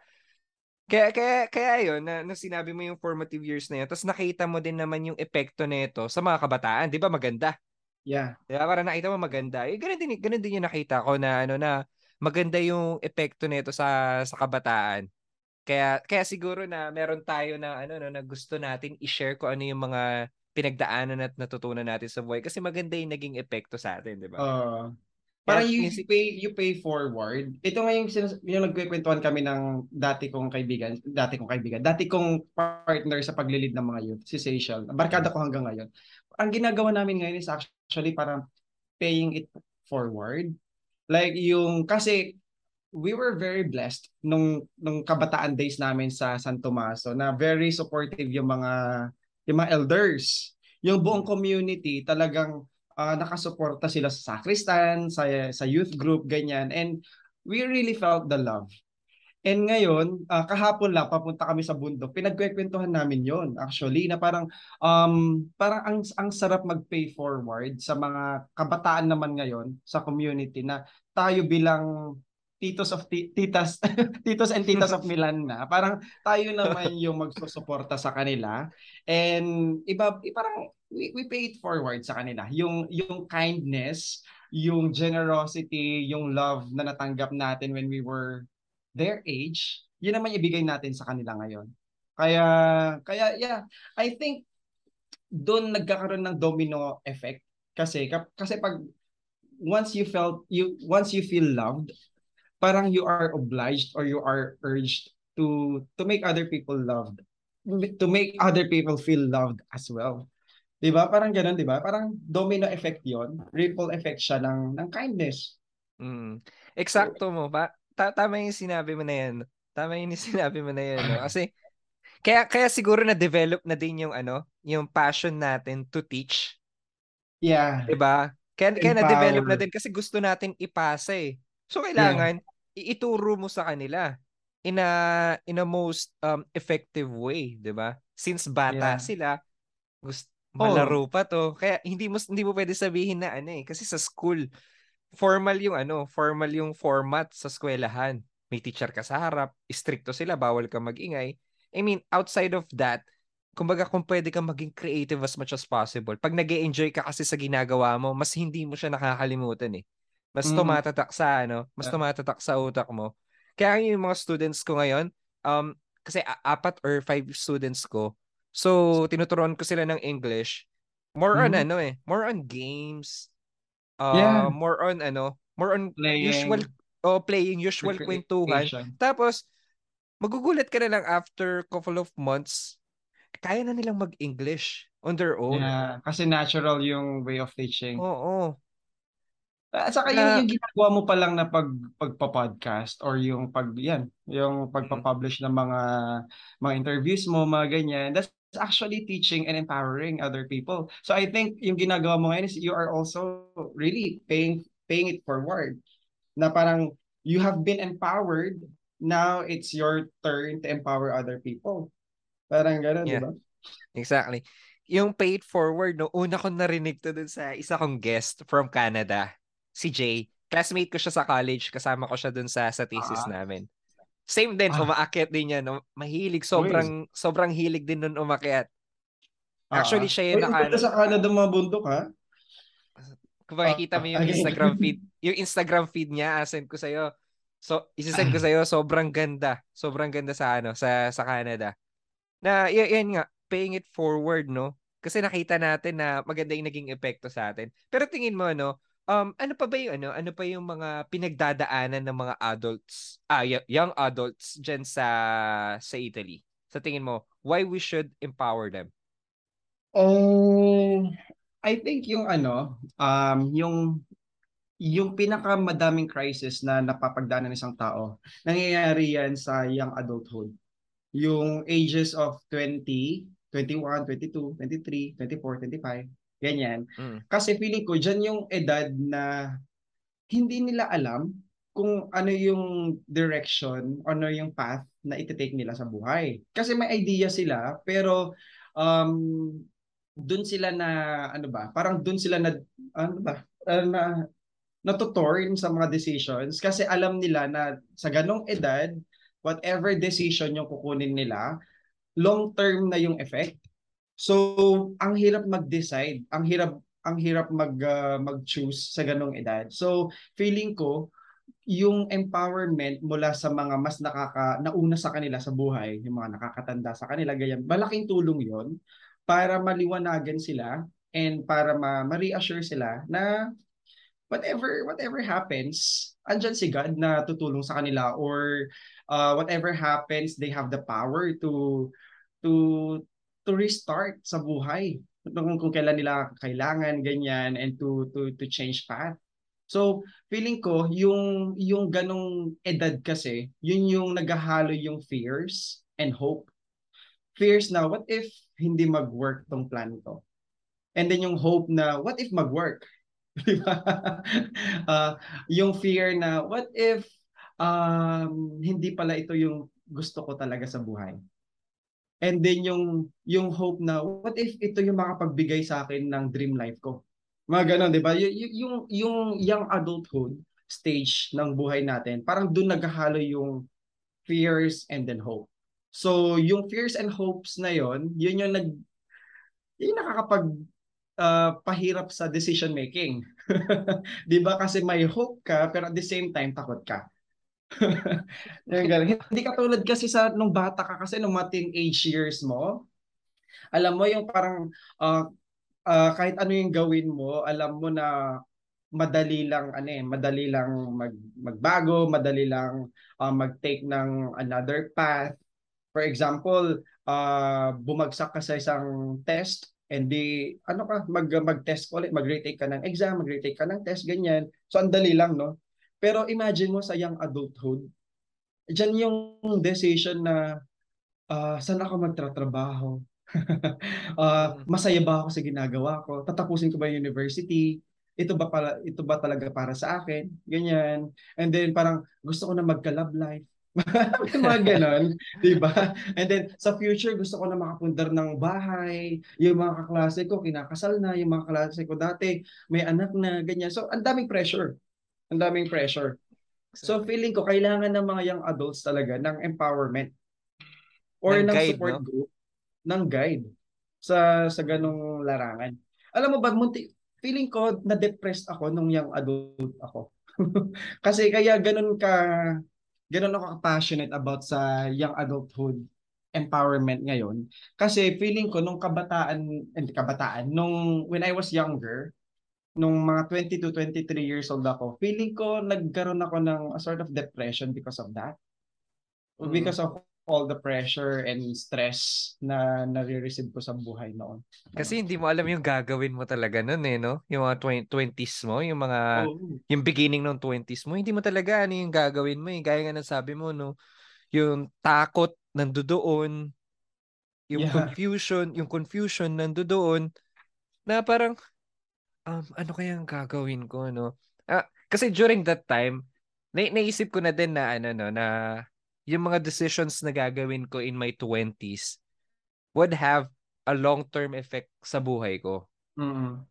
Speaker 1: kaya kaya kaya 'yon na, na sinabi mo yung formative years na 'yon. Tapos nakita mo din naman yung epekto nito sa mga kabataan, 'di ba? Maganda.
Speaker 2: Yeah.
Speaker 1: Diba? Para nakita mo maganda. Eh, ganun din, ganun din yung nakita ko na ano na maganda yung epekto nito sa sa kabataan. Kaya kaya siguro na meron tayo na ano no na gusto natin i-share ko ano yung mga pinagdaanan at natutunan natin sa buhay kasi maganda yung naging epekto sa atin, di ba?
Speaker 2: Uh, parang you, you pay you pay forward. Ito nga yung, yung nagkukwentuhan kami ng dati kong kaibigan, dati kong kaibigan, dati kong partner sa paglilid ng mga youth, si Seychelles. Barkada ko hanggang ngayon. Ang ginagawa namin ngayon is actually parang paying it forward. Like yung kasi we were very blessed nung nung kabataan days namin sa San Tomaso na very supportive yung mga yung mga elders. Yung buong community talagang uh, nakasuporta sila sa sacristan, sa sa youth group ganyan and we really felt the love. And ngayon, uh, kahapon lang papunta kami sa bundok. Pinagkukwentuhan namin 'yon actually na parang um parang ang ang sarap mag-pay forward sa mga kabataan naman ngayon sa community na tayo bilang titos of t- titas titos and titas of Milan na. Parang tayo naman yung magsusuporta sa kanila. And iba parang we, we pay it forward sa kanila. Yung yung kindness yung generosity yung love na natanggap natin when we were their age yun naman ibigay natin sa kanila ngayon. Kaya kaya yeah I think doon nagkakaroon ng domino effect kasi kasi pag once you felt you once you feel loved parang you are obliged or you are urged to to make other people loved to make other people feel loved as well. 'Di ba? Parang ganoon, 'di ba? Parang domino effect 'yon. Ripple effect siya ng ng kindness.
Speaker 1: Mm. Eksakto mo ba? ta- tama yung sinabi mo na yan. Tama yung sinabi mo na yan, no? Kasi, kaya, kaya siguro na-develop na din yung, ano, yung passion natin to teach.
Speaker 2: Yeah.
Speaker 1: Diba? Kaya, kaya na-develop na din kasi gusto natin ipasa eh. So, kailangan, yeah. iituro mo sa kanila in a in a most um, effective way, 'di ba? Since bata yeah. sila, gusto malaro oh. pa to. Kaya hindi mo hindi mo pwede sabihin na ano eh kasi sa school formal yung ano, formal yung format sa eskwelahan. May teacher ka sa harap, stricto sila, bawal ka magingay. I mean, outside of that, kumbaga kung pwede kang maging creative as much as possible. Pag nag enjoy ka kasi sa ginagawa mo, mas hindi mo siya nakakalimutan eh. Mas mm. tumatatak sa ano, mas tumatatak sa utak mo. Kaya yung mga students ko ngayon, um, kasi apat or five students ko, so tinuturuan ko sila ng English, more mm-hmm. on ano eh, more on games, uh, yeah. more on ano, more on playing. usual oh, playing usual kwentuhan. Tapos magugulat ka na lang after couple of months, kaya na nilang mag-English on their own.
Speaker 2: Yeah, kasi natural yung way of teaching.
Speaker 1: Oo. Oh, oh.
Speaker 2: At saka yung, yung ginagawa mo pa lang na pag pagpa-podcast or yung pag yan, yung pagpa-publish ng mga mga interviews mo, mga ganyan, that's actually teaching and empowering other people. So I think yung ginagawa mo ngayon is you are also really paying paying it forward. Na parang you have been empowered, now it's your turn to empower other people. Parang gano'n, yeah. di ba?
Speaker 1: Exactly. Yung pay it forward, no, una ko narinig to dun sa isa kong guest from Canada si Jay, classmate ko siya sa college, kasama ko siya dun sa sa thesis uh-huh. namin. Same din, uh-huh. umaakyat din niya, no? Mahilig, sobrang Uy. sobrang hilig din nun umakyat. Actually, uh-huh. siya yung
Speaker 2: naka... Uy, sa Canada mga bundok, ha?
Speaker 1: Kung makikita mo yung Instagram feed, yung Instagram feed niya, asend ko sa'yo. So, isisend ko sa'yo, sobrang ganda. Sobrang ganda sa ano, sa sa Canada. Na, y- yan nga, paying it forward, no? Kasi nakita natin na maganda yung naging epekto sa atin. Pero tingin mo, no, Um, ano pa ba yung ano? Ano pa yung mga pinagdadaanan ng mga adults, ah, young adults diyan sa sa Italy? Sa tingin mo, why we should empower them?
Speaker 2: Oh, I think yung ano, um, yung yung pinakamadaming crisis na napapagdaanan ng isang tao, nangyayari yan sa young adulthood. Yung ages of 20, 21, 22, 23, 24, 25, Ganyan. Mm. Kasi feeling ko, dyan yung edad na hindi nila alam kung ano yung direction, ano yung path na iti-take nila sa buhay. Kasi may idea sila, pero um, dun sila na, ano ba, parang dun sila na, ano ba, uh, na, natutorn sa mga decisions kasi alam nila na sa ganong edad, whatever decision yung kukunin nila, long term na yung effect. So, ang hirap mag-decide, ang hirap ang hirap mag uh, mag-choose sa ganong edad. So, feeling ko yung empowerment mula sa mga mas nakaka nauna sa kanila sa buhay, yung mga nakakatanda sa kanila, ganyan, malaking tulong 'yon para maliwanagan sila and para ma- ma-reassure sila na whatever whatever happens, andyan si God na tutulong sa kanila or uh, whatever happens, they have the power to to to restart sa buhay kung, kung kailan nila kailangan ganyan and to to to change path. So, feeling ko yung yung ganong edad kasi, yun yung naghahalo yung fears and hope. Fears na what if hindi mag-work tong plan ko? And then yung hope na what if mag-work? uh, yung fear na what if um, hindi pala ito yung gusto ko talaga sa buhay? And then yung yung hope na what if ito yung makapagbigay sa akin ng dream life ko. Mga ganun, 'di ba? Y- yung yung young adulthood stage ng buhay natin, parang doon naghahalo yung fears and then hope. So, yung fears and hopes na yon, yun yung nag yung nakakapag uh, pahirap sa decision making. 'Di ba? Kasi may hope ka pero at the same time takot ka. Hindi katulad kasi sa nung bata ka kasi nung mga age years mo, alam mo yung parang uh, uh, kahit ano yung gawin mo, alam mo na madali lang ano eh, madali lang mag magbago, madali lang uh, mag-take ng another path. For example, uh, bumagsak ka sa isang test and di ano ka mag mag-test ulit, mag-retake ka ng exam, mag-retake ka ng test ganyan. So ang dali lang no. Pero imagine mo sa young adulthood, dyan yung decision na uh, saan ako magtratrabaho? uh, masaya ba ako sa ginagawa ko? Tatapusin ko ba yung university? Ito ba para ito ba talaga para sa akin? Ganyan. And then parang gusto ko na magka-love life. mga ganon, di ba? And then, sa future, gusto ko na makapundar ng bahay. Yung mga kaklase ko, kinakasal na. Yung mga kaklase ko dati, may anak na, ganyan. So, ang daming pressure. Ang daming pressure. So, feeling ko, kailangan ng mga young adults talaga ng empowerment or ng, ng guide, support no? group ng guide sa sa ganong larangan. Alam mo ba, munti, feeling ko na-depressed ako nung young adult ako. Kasi kaya ganun ka ganun ako passionate about sa young adulthood empowerment ngayon. Kasi feeling ko nung kabataan, hindi kabataan, nung when I was younger, nung mga 20 to 23 years old ako, feeling ko nagkaroon ako ng a sort of depression because of that. Mm-hmm. Because of all the pressure and stress na nare-receive ko sa buhay noon.
Speaker 1: Kasi hindi mo alam yung gagawin mo talaga noon eh, no? Yung mga 20s mo, yung mga, oh. yung beginning ng 20s mo, hindi mo talaga ano yung gagawin mo eh. Gaya nga ng sabi mo, no? Yung takot nandoon, yung yeah. confusion, yung confusion nandoon, na parang, um, ano kaya ang gagawin ko, no? Ah, kasi during that time, na naisip ko na din na ano no na yung mga decisions na gagawin ko in my 20s would have a long-term effect sa buhay ko.
Speaker 2: Mm-hmm.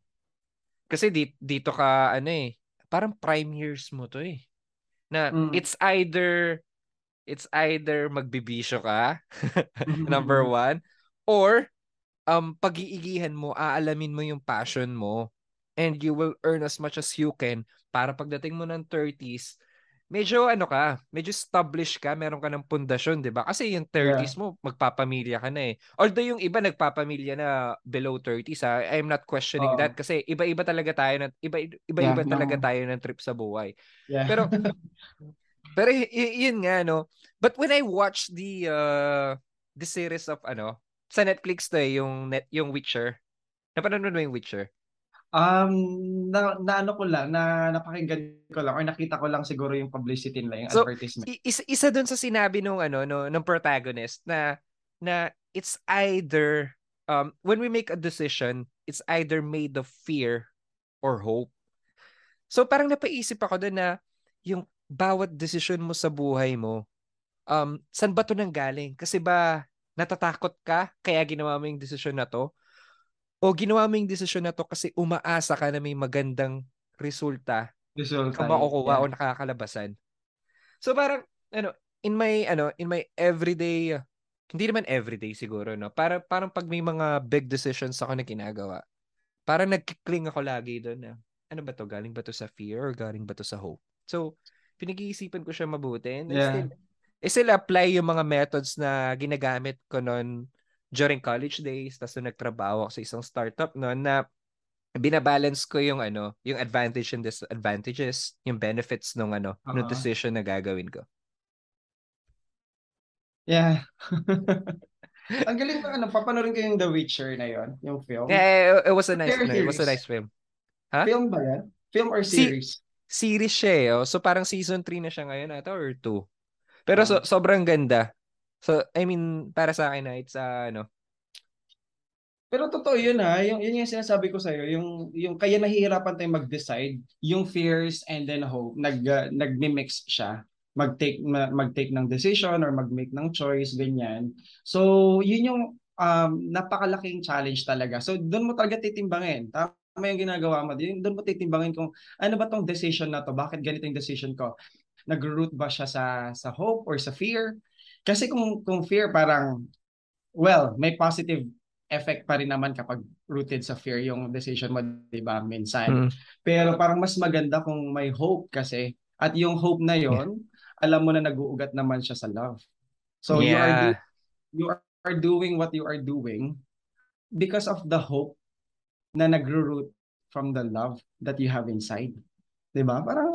Speaker 1: Kasi di, dito ka, ano eh, parang prime years mo to eh. Na mm. it's either, it's either magbibisyo ka, number one, or um, pag-iigihan mo, aalamin mo yung passion mo, and you will earn as much as you can para pagdating mo ng 30s, medyo ano ka, medyo established ka, meron ka ng pundasyon, 'di ba? Kasi yung 30s yeah. mo, magpapamilya ka na eh. Although yung iba nagpapamilya na below 30s, ha, I'm not questioning uh, that kasi iba-iba talaga tayo ng iba iba-iba yeah, talaga no. tayo ng trip sa buhay. Yeah. Pero pero y- yun nga no. But when I watch the uh the series of ano, sa Netflix to eh, yung net yung Witcher. Napanood mo yung Witcher?
Speaker 2: Um, na, na ano ko lang, na napakinggan ko lang or nakita ko lang siguro yung publicity nila, yung
Speaker 1: so,
Speaker 2: advertisement.
Speaker 1: Isa, isa doon sa sinabi nung ano no, ng protagonist na na it's either um when we make a decision, it's either made of fear or hope. So parang napaisip ako doon na yung bawat decision mo sa buhay mo, um, saan ba to nang galing? Kasi ba natatakot ka kaya ginawa mo yung decision na to? O ginawa mo yung desisyon na to kasi umaasa ka na may magandang resulta
Speaker 2: resulta
Speaker 1: ka makukuha yeah. o nakakalabasan. So parang ano, in my ano, in my everyday hindi naman everyday siguro no. Para parang pag may mga big decisions ako na ginagawa, parang nagkikling ako lagi doon na ano ba to? Galing ba to sa fear or galing ba to sa hope? So, pinag-iisipan ko siya mabuti and yeah. still, I still apply yung mga methods na ginagamit ko noon during college days, tapos nung nagtrabaho ako sa isang startup no, na binabalance ko yung ano, yung advantage and disadvantages, yung benefits nung ano, uh-huh. ng decision na gagawin ko.
Speaker 2: Yeah. Ang galing ba ano, papanorin ko yung The Witcher na yon, yung film.
Speaker 1: Yeah, it, was a nice, no, it was a nice film.
Speaker 2: Ha? Film ba yan? Film or series?
Speaker 1: Si- series siya eh. Oh. So parang season 3 na siya ngayon ata or 2. Pero uh-huh. so, sobrang ganda. So, I mean, para sa akin na, it's uh, ano.
Speaker 2: Pero totoo yun ha, yung, yun yung sinasabi ko sa'yo, yung, yung kaya nahihirapan tayong mag-decide, yung fears and then hope, nag, uh, nagmi-mix siya mag-take mag-take ng decision or mag-make ng choice ganyan. So, yun yung um, napakalaking challenge talaga. So, doon mo talaga titimbangin. Tama yung ginagawa mo. Doon mo titimbangin kung ano ba tong decision na to? Bakit ganito yung decision ko? Nag-root ba siya sa sa hope or sa fear? Kasi kung, kung fear parang, well, may positive effect pa rin naman kapag rooted sa fear yung decision mo, di ba, minsan. Mm. Pero parang mas maganda kung may hope kasi. At yung hope na yon yeah. alam mo na nag-uugat naman siya sa love. So yeah. you are do- you are doing what you are doing because of the hope na nagro-root from the love that you have inside. 'Di ba? Parang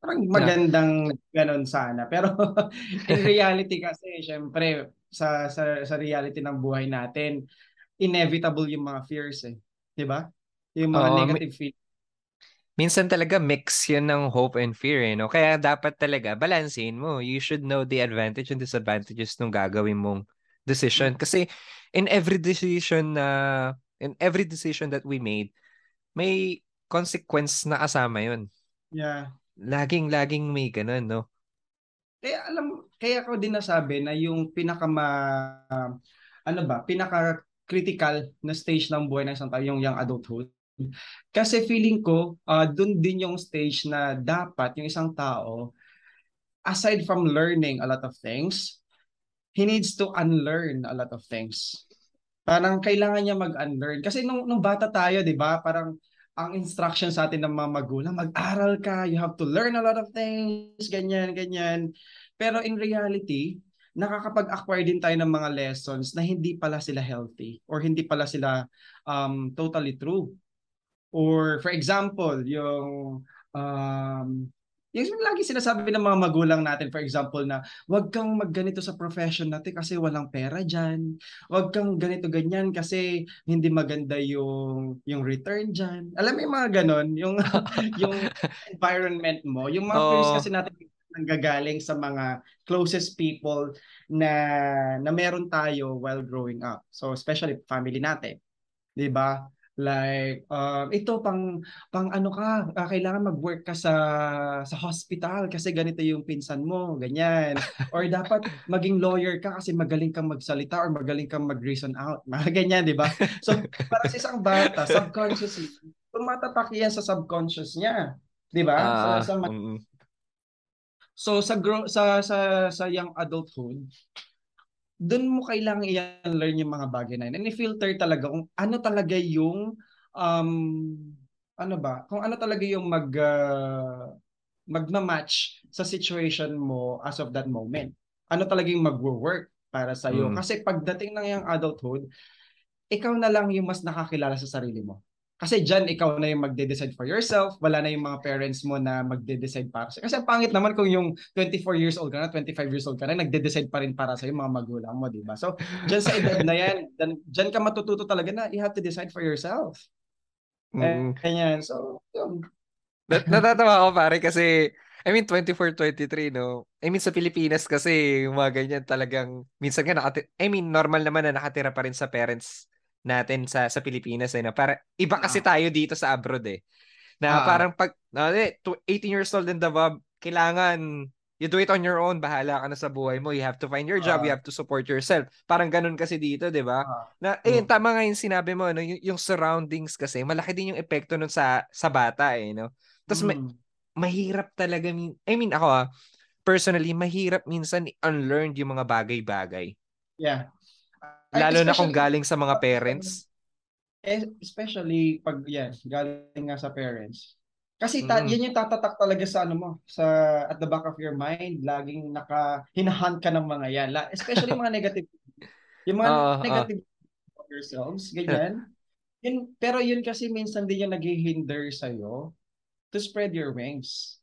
Speaker 2: Parang magandang yeah. ganun sana. Pero in reality kasi, syempre, sa, sa, sa reality ng buhay natin, inevitable yung mga fears eh. Di ba? Yung mga uh, negative feelings.
Speaker 1: minsan talaga mix yun ng hope and fear, eh, no? Kaya dapat talaga balansehin mo. You should know the advantage and disadvantages ng gagawin mong decision. Kasi in every decision na in every decision that we made, may consequence na kasama yun.
Speaker 2: Yeah.
Speaker 1: Laging, laging may ganun, no?
Speaker 2: Kaya alam, kaya ko din nasabi na yung pinaka uh, ano ba, pinaka critical na stage ng buhay ng isang tao, yung young adulthood, kasi feeling ko, uh, dun din yung stage na dapat yung isang tao, aside from learning a lot of things, he needs to unlearn a lot of things. Parang kailangan niya mag-unlearn. Kasi nung, nung bata tayo, di ba, parang ang instruction sa atin ng mga magulang, mag-aral ka, you have to learn a lot of things, ganyan, ganyan. Pero in reality, nakakapag-acquire din tayo ng mga lessons na hindi pala sila healthy or hindi pala sila um, totally true. Or for example, yung um, yung lagi sinasabi ng mga magulang natin, for example, na wag kang magganito sa profession natin kasi walang pera dyan. Wag kang ganito ganyan kasi hindi maganda yung yung return dyan. Alam mo yung mga ganon, yung yung environment mo, yung mga oh. fears kasi natin nanggagaling sa mga closest people na na meron tayo while growing up. So especially family natin. 'Di ba? Like, um, ito pang pang ano ka, uh, kailangan mag-work ka sa sa hospital kasi ganito yung pinsan mo, ganyan. Or dapat maging lawyer ka kasi magaling kang magsalita or magaling kang mag-reason out. Mga ganyan, di ba? So, para sa isang bata, subconsciously, tumatatak yan sa subconscious niya. Di ba? Uh, sa, sa, mm-hmm. So sa grow sa sa sa young adulthood, doon mo kailangan i-learn yung mga bagay na yun. And i-filter talaga kung ano talaga yung um, ano ba? Kung ano talaga yung mag uh, magma-match sa situation mo as of that moment. Ano talaga yung mag-work para sa iyo. Mm. Kasi pagdating ng yung adulthood, ikaw na lang yung mas nakakilala sa sarili mo. Kasi dyan, ikaw na yung magde-decide for yourself. Wala na yung mga parents mo na magde-decide para sa'yo. Kasi ang pangit naman kung yung 24 years old ka na, 25 years old ka na, nagde-decide pa rin para sa'yo mga magulang mo, di ba? So, dyan sa edad na yan, dyan, dyan ka matututo talaga na you have to decide for yourself. Mm. Ganyan. So, yun.
Speaker 1: Natatawa ako pare kasi I mean 24 23 no. I mean sa Pilipinas kasi yung mga ganyan talagang minsan nga nakati I mean normal naman na nakatira pa rin sa parents natin sa sa Pilipinas eh na para iba kasi uh, tayo dito sa abroad eh. Na uh, parang pag no, 18 years old and above, kailangan you do it on your own, bahala ka na sa buhay mo. You have to find your job, uh, you have to support yourself. Parang ganun kasi dito, 'di ba? Uh, na eh mm. tama nga yung sinabi mo, no, yung, yung surroundings kasi malaki din yung epekto nun sa sa bata eh, no. Tapos mm. ma- mahirap talaga I mean ako ah, personally mahirap minsan unlearn yung mga bagay-bagay.
Speaker 2: Yeah.
Speaker 1: Lalo na kung galing sa mga parents.
Speaker 2: Especially pag yan, galing nga sa parents. Kasi ta- mm. yan yung tatatak talaga sa ano mo, sa at the back of your mind, laging naka hinahunt ka ng mga yan. La, especially mga negative. Yung mga uh, negative uh. of yourselves, ganyan. yun, pero yun kasi minsan din yung naghihinder sa'yo to spread your wings.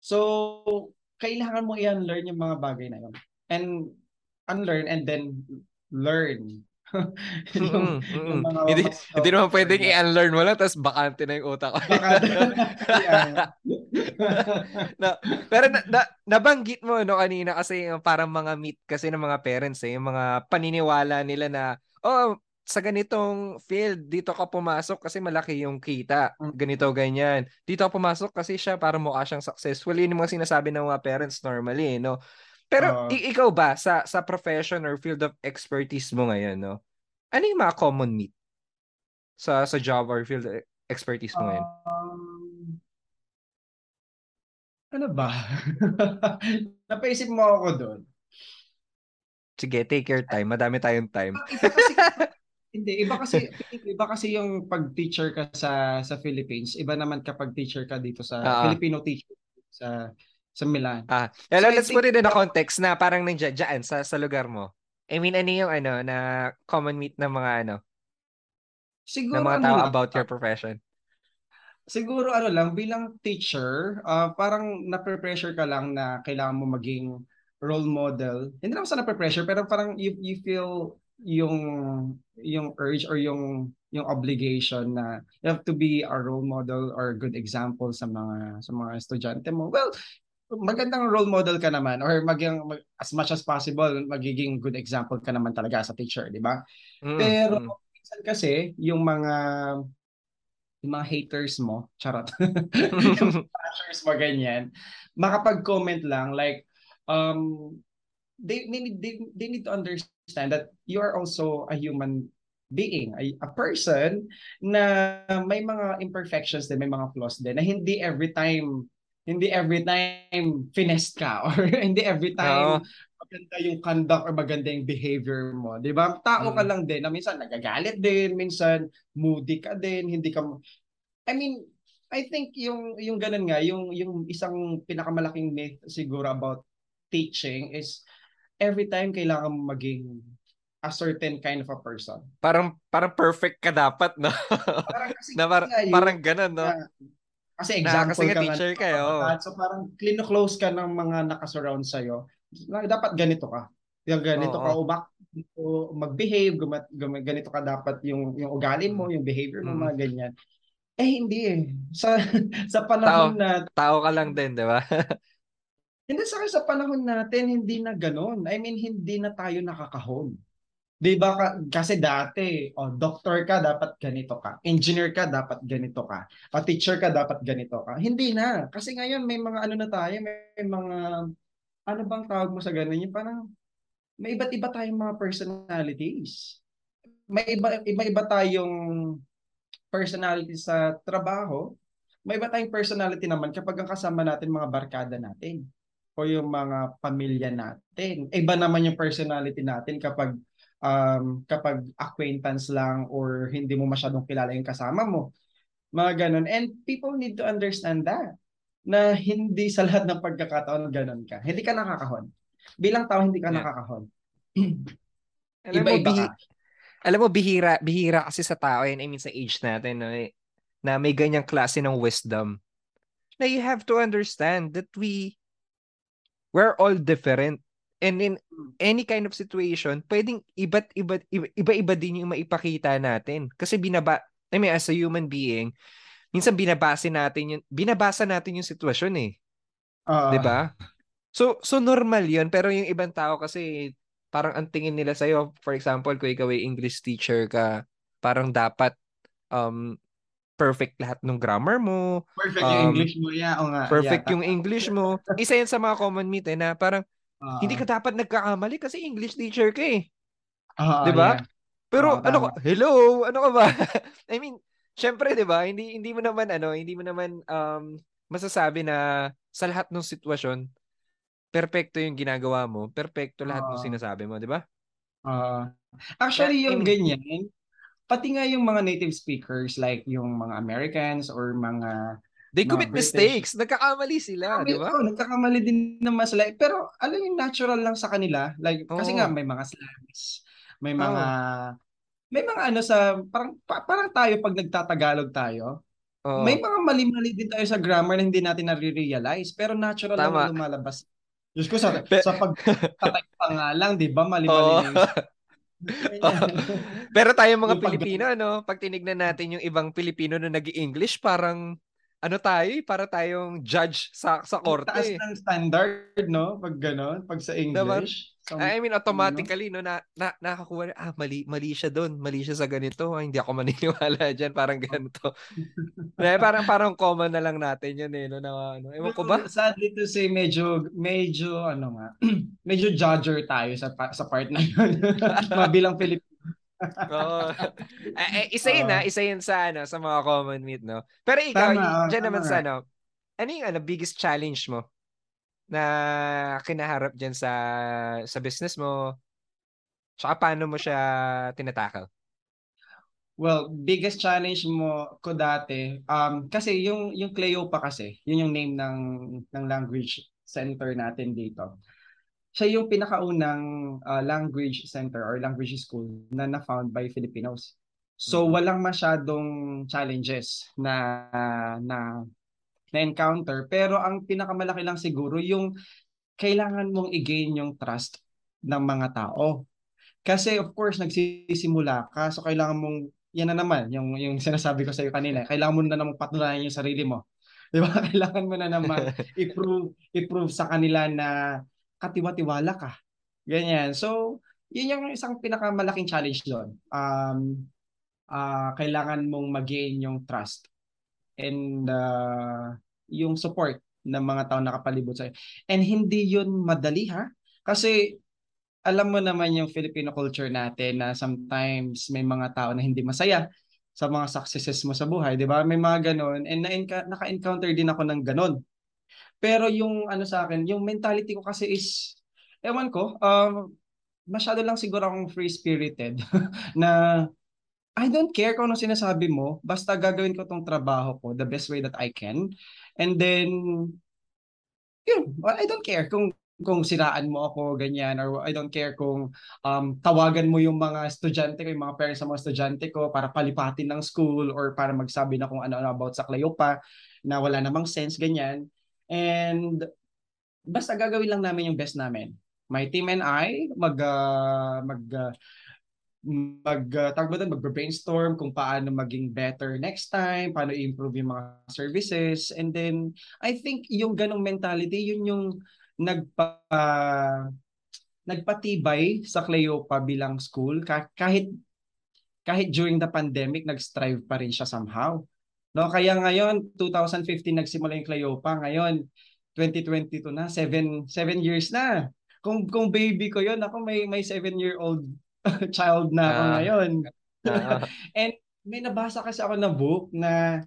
Speaker 2: So, kailangan mo i-unlearn yung mga bagay na yun. And unlearn and then learn.
Speaker 1: yung, mm, mm, yung mga hindi, hindi naman pwedeng i-unlearn mo lang tapos bakante na yung utak ko. no, pero na, na, nabanggit mo no kanina kasi yung parang mga meet kasi ng mga parents eh, yung mga paniniwala nila na oh sa ganitong field, dito ka pumasok kasi malaki yung kita. Mm. Ganito, ganyan. Dito ka pumasok kasi siya para mukha siyang successful. Yun yung mga sinasabi ng mga parents normally, no? Pero uh, ikaw ba sa sa profession or field of expertise mo ngayon, no? Ano yung mga common meet sa sa job or field of expertise mo ngayon? Um,
Speaker 2: ano ba? Napaisip mo ako doon.
Speaker 1: Sige, take your time. Madami tayong time.
Speaker 2: iba kasi, hindi, iba kasi iba kasi yung pag-teacher ka sa sa Philippines, iba naman kapag teacher ka dito sa uh-huh. Filipino teacher sa sa Milan.
Speaker 1: Ah, hello, so, let's put it in a context na parang nandiyan dyan sa, sa lugar mo. I mean, ano yung ano, na common meet ng mga ano? Siguro ng mga ano tao lang, about your profession.
Speaker 2: Siguro ano lang, bilang teacher, uh, parang na-pressure ka lang na kailangan mo maging role model. Hindi naman sa na-pressure, pero parang you, you feel yung yung urge or yung yung obligation na you have to be a role model or good example sa mga sa mga estudyante mo. Well, magandang role model ka naman or maging mag, as much as possible magiging good example ka naman talaga sa teacher, di ba? Mm, Pero mm. minsan kasi yung mga yung mga haters mo, charot. yung haters mo ganyan, makapag-comment lang like um they, they, need, they, they need to understand that you are also a human being, a, a person na may mga imperfections din, may mga flaws din, na hindi every time, hindi every time finesse ka or hindi every time oh. maganda yung conduct or maganda yung behavior mo. Di ba? Tao mm. ka lang din na minsan nagagalit din, minsan moody ka din, hindi ka... I mean, I think yung yung ganun nga, yung yung isang pinakamalaking myth siguro about teaching is every time kailangan mo maging a certain kind of a person.
Speaker 1: Parang parang perfect ka dapat, no? Parang kasi na par- yun, parang ganun, no? Na,
Speaker 2: kasi example na, kasi
Speaker 1: ka teacher ka, oh.
Speaker 2: So parang close ka ng mga nakasurround sa'yo. Dapat ganito ka. Yung ganito oh, ka, ubak, mag-behave, gumat, gumat, ganito ka dapat yung yung ugali mo, yung behavior mo, mm. mga ganyan. Eh hindi eh. Sa sa panahon tao, na
Speaker 1: tao ka lang din, 'di ba?
Speaker 2: Hindi sa sa panahon natin, hindi na ganoon. I mean, hindi na tayo nakakahon. 'Di ba ka, kasi dati, oh, doctor ka dapat ganito ka. Engineer ka dapat ganito ka. O teacher ka dapat ganito ka. Hindi na. Kasi ngayon may mga ano na tayo, may mga ano bang tawag mo sa ganun? Yung parang may iba't iba tayong mga personalities. May iba iba-iba tayong personality sa trabaho. May iba tayong personality naman kapag ang kasama natin mga barkada natin o yung mga pamilya natin. Iba naman yung personality natin kapag um, kapag acquaintance lang or hindi mo masyadong kilala yung kasama mo. Mga ganun. And people need to understand that na hindi sa lahat ng pagkakataon ganun ka. Hindi ka nakakahon. Bilang tao, hindi ka yeah. nakakahon.
Speaker 1: alam mo, bihi- alam mo, bihira, bihira kasi sa tao yan, I mean sa age natin, no, eh, na may ganyang klase ng wisdom na you have to understand that we we're all different. And in any kind of situation, pwedeng iba't iba, iba-iba din yung maipakita natin. Kasi binaba, I mean, as a human being, minsan binabase natin yung, binabasa natin yung sitwasyon eh. Uh, 'Di ba? So, so normal yun. Pero yung ibang tao kasi, parang ang tingin nila sa'yo, for example, kung ikaw ay English teacher ka, parang dapat um, perfect lahat ng grammar mo.
Speaker 2: Perfect um, yung English mo, yeah. O nga,
Speaker 1: perfect yeah. yung English mo. Isa yan sa mga common myth eh, na parang hindi ka dapat nagkakamali kasi English teacher ka eh. Uh, 'Di ba? Yeah. Pero uh, ano ka, hello, ano ka ba? I mean, syempre 'di ba? Hindi hindi mo naman ano, hindi mo naman um masasabi na sa lahat ng sitwasyon perpekto yung ginagawa mo, perpekto lahat uh, ng sinasabi mo, 'di ba?
Speaker 2: Uh, actually, yung I mean, ganyan, pati nga yung mga native speakers like yung mga Americans or mga
Speaker 1: They commit British, mistakes. Nagkakamali sila, di ba?
Speaker 2: Oh, nagkakamali din naman sila. Pero alam yung natural lang sa kanila. Like, oh. kasi nga may mga slangs. May mga oh. may mga ano sa parang pa, parang tayo pag nagtatagalog tayo. Oh. May mga mali-mali din tayo sa grammar na hindi natin na-realize. Pero natural Tama. lang lumalabas. Diyos ko, sa, sa pagtatay pa nga lang, di ba? Mali-mali oh. na yung
Speaker 1: Pero tayo mga Pilipino, ano, pag tinignan natin yung ibang Pilipino na nag-English, parang ano tayo, eh, para tayong judge sa sa korte.
Speaker 2: Taas ng standard, no? Pag gano'n, pag sa English.
Speaker 1: So, I mean, automatically, no, na, na nakakuha na, ah, mali, mali siya doon. Mali siya sa ganito. Ah, hindi ako maniniwala dyan. Parang ganito. eh, parang, parang common na lang natin yun, eh. No, na, ano. Ewan ko ba?
Speaker 2: Sadly to say, medyo, medyo, ano nga, medyo judger tayo sa, sa part na yun. Mabilang Pilipino
Speaker 1: Oo. eh, eh, isa yun uh, isa yun sa ano sa mga common meat, no. Pero ikaw, tama, diyan naman sa ano, ano yung ano, biggest challenge mo na kinaharap diyan sa sa business mo? Tsaka paano mo siya tinatakal?
Speaker 2: Well, biggest challenge mo ko dati, um, kasi yung yung Cleopa kasi, yun yung name ng ng language center natin dito siya yung pinakaunang uh, language center or language school na na-found by Filipinos. So mm-hmm. walang masyadong challenges na na na encounter pero ang pinakamalaki lang siguro yung kailangan mong i-gain yung trust ng mga tao. Kasi of course, nagsisimula ka, so kailangan mong, yan na naman, yung, yung sinasabi ko sa iyo kanina, kailangan mo na naman patunayan yung sarili mo. Di ba? Kailangan mo na naman i-prove, i-prove sa kanila na katiwa-tiwala ka. Ganyan. So, yun yung isang pinakamalaking challenge doon. Um, uh, kailangan mong mag-gain yung trust and uh, yung support ng mga tao nakapalibot sa'yo. And hindi yun madali ha. Kasi alam mo naman yung Filipino culture natin na sometimes may mga tao na hindi masaya sa mga successes mo sa buhay, 'di ba? May mga ganun and na naka-encounter din ako ng ganun. Pero yung ano sa akin, yung mentality ko kasi is ewan ko, um masyado lang siguro akong free-spirited na I don't care kung ano sinasabi mo, basta gagawin ko tong trabaho ko the best way that I can. And then, yun, I don't care kung kung siraan mo ako ganyan or I don't care kung um, tawagan mo yung mga estudyante ko, yung mga parents sa mga estudyante ko para palipatin ng school or para magsabi na kung ano-ano about sa Cleopa na wala namang sense ganyan. And basta gagawin lang namin yung best namin. My team and I mag uh, mag uh, mag uh, tawag ba mag-brainstorm kung paano maging better next time, paano i-improve yung mga services. And then I think yung ganong mentality, yun yung nagpa uh, nagpatibay sa Cleopa bilang school kahit kahit during the pandemic nag-strive pa rin siya somehow. No, kaya ngayon 2015 nagsimula yung Cleopa, ngayon 2022 na, 7 7 years na. Kung kung baby ko 'yon, ako may may 7 year old child na ako uh, ngayon. Uh, And may nabasa kasi ako na book na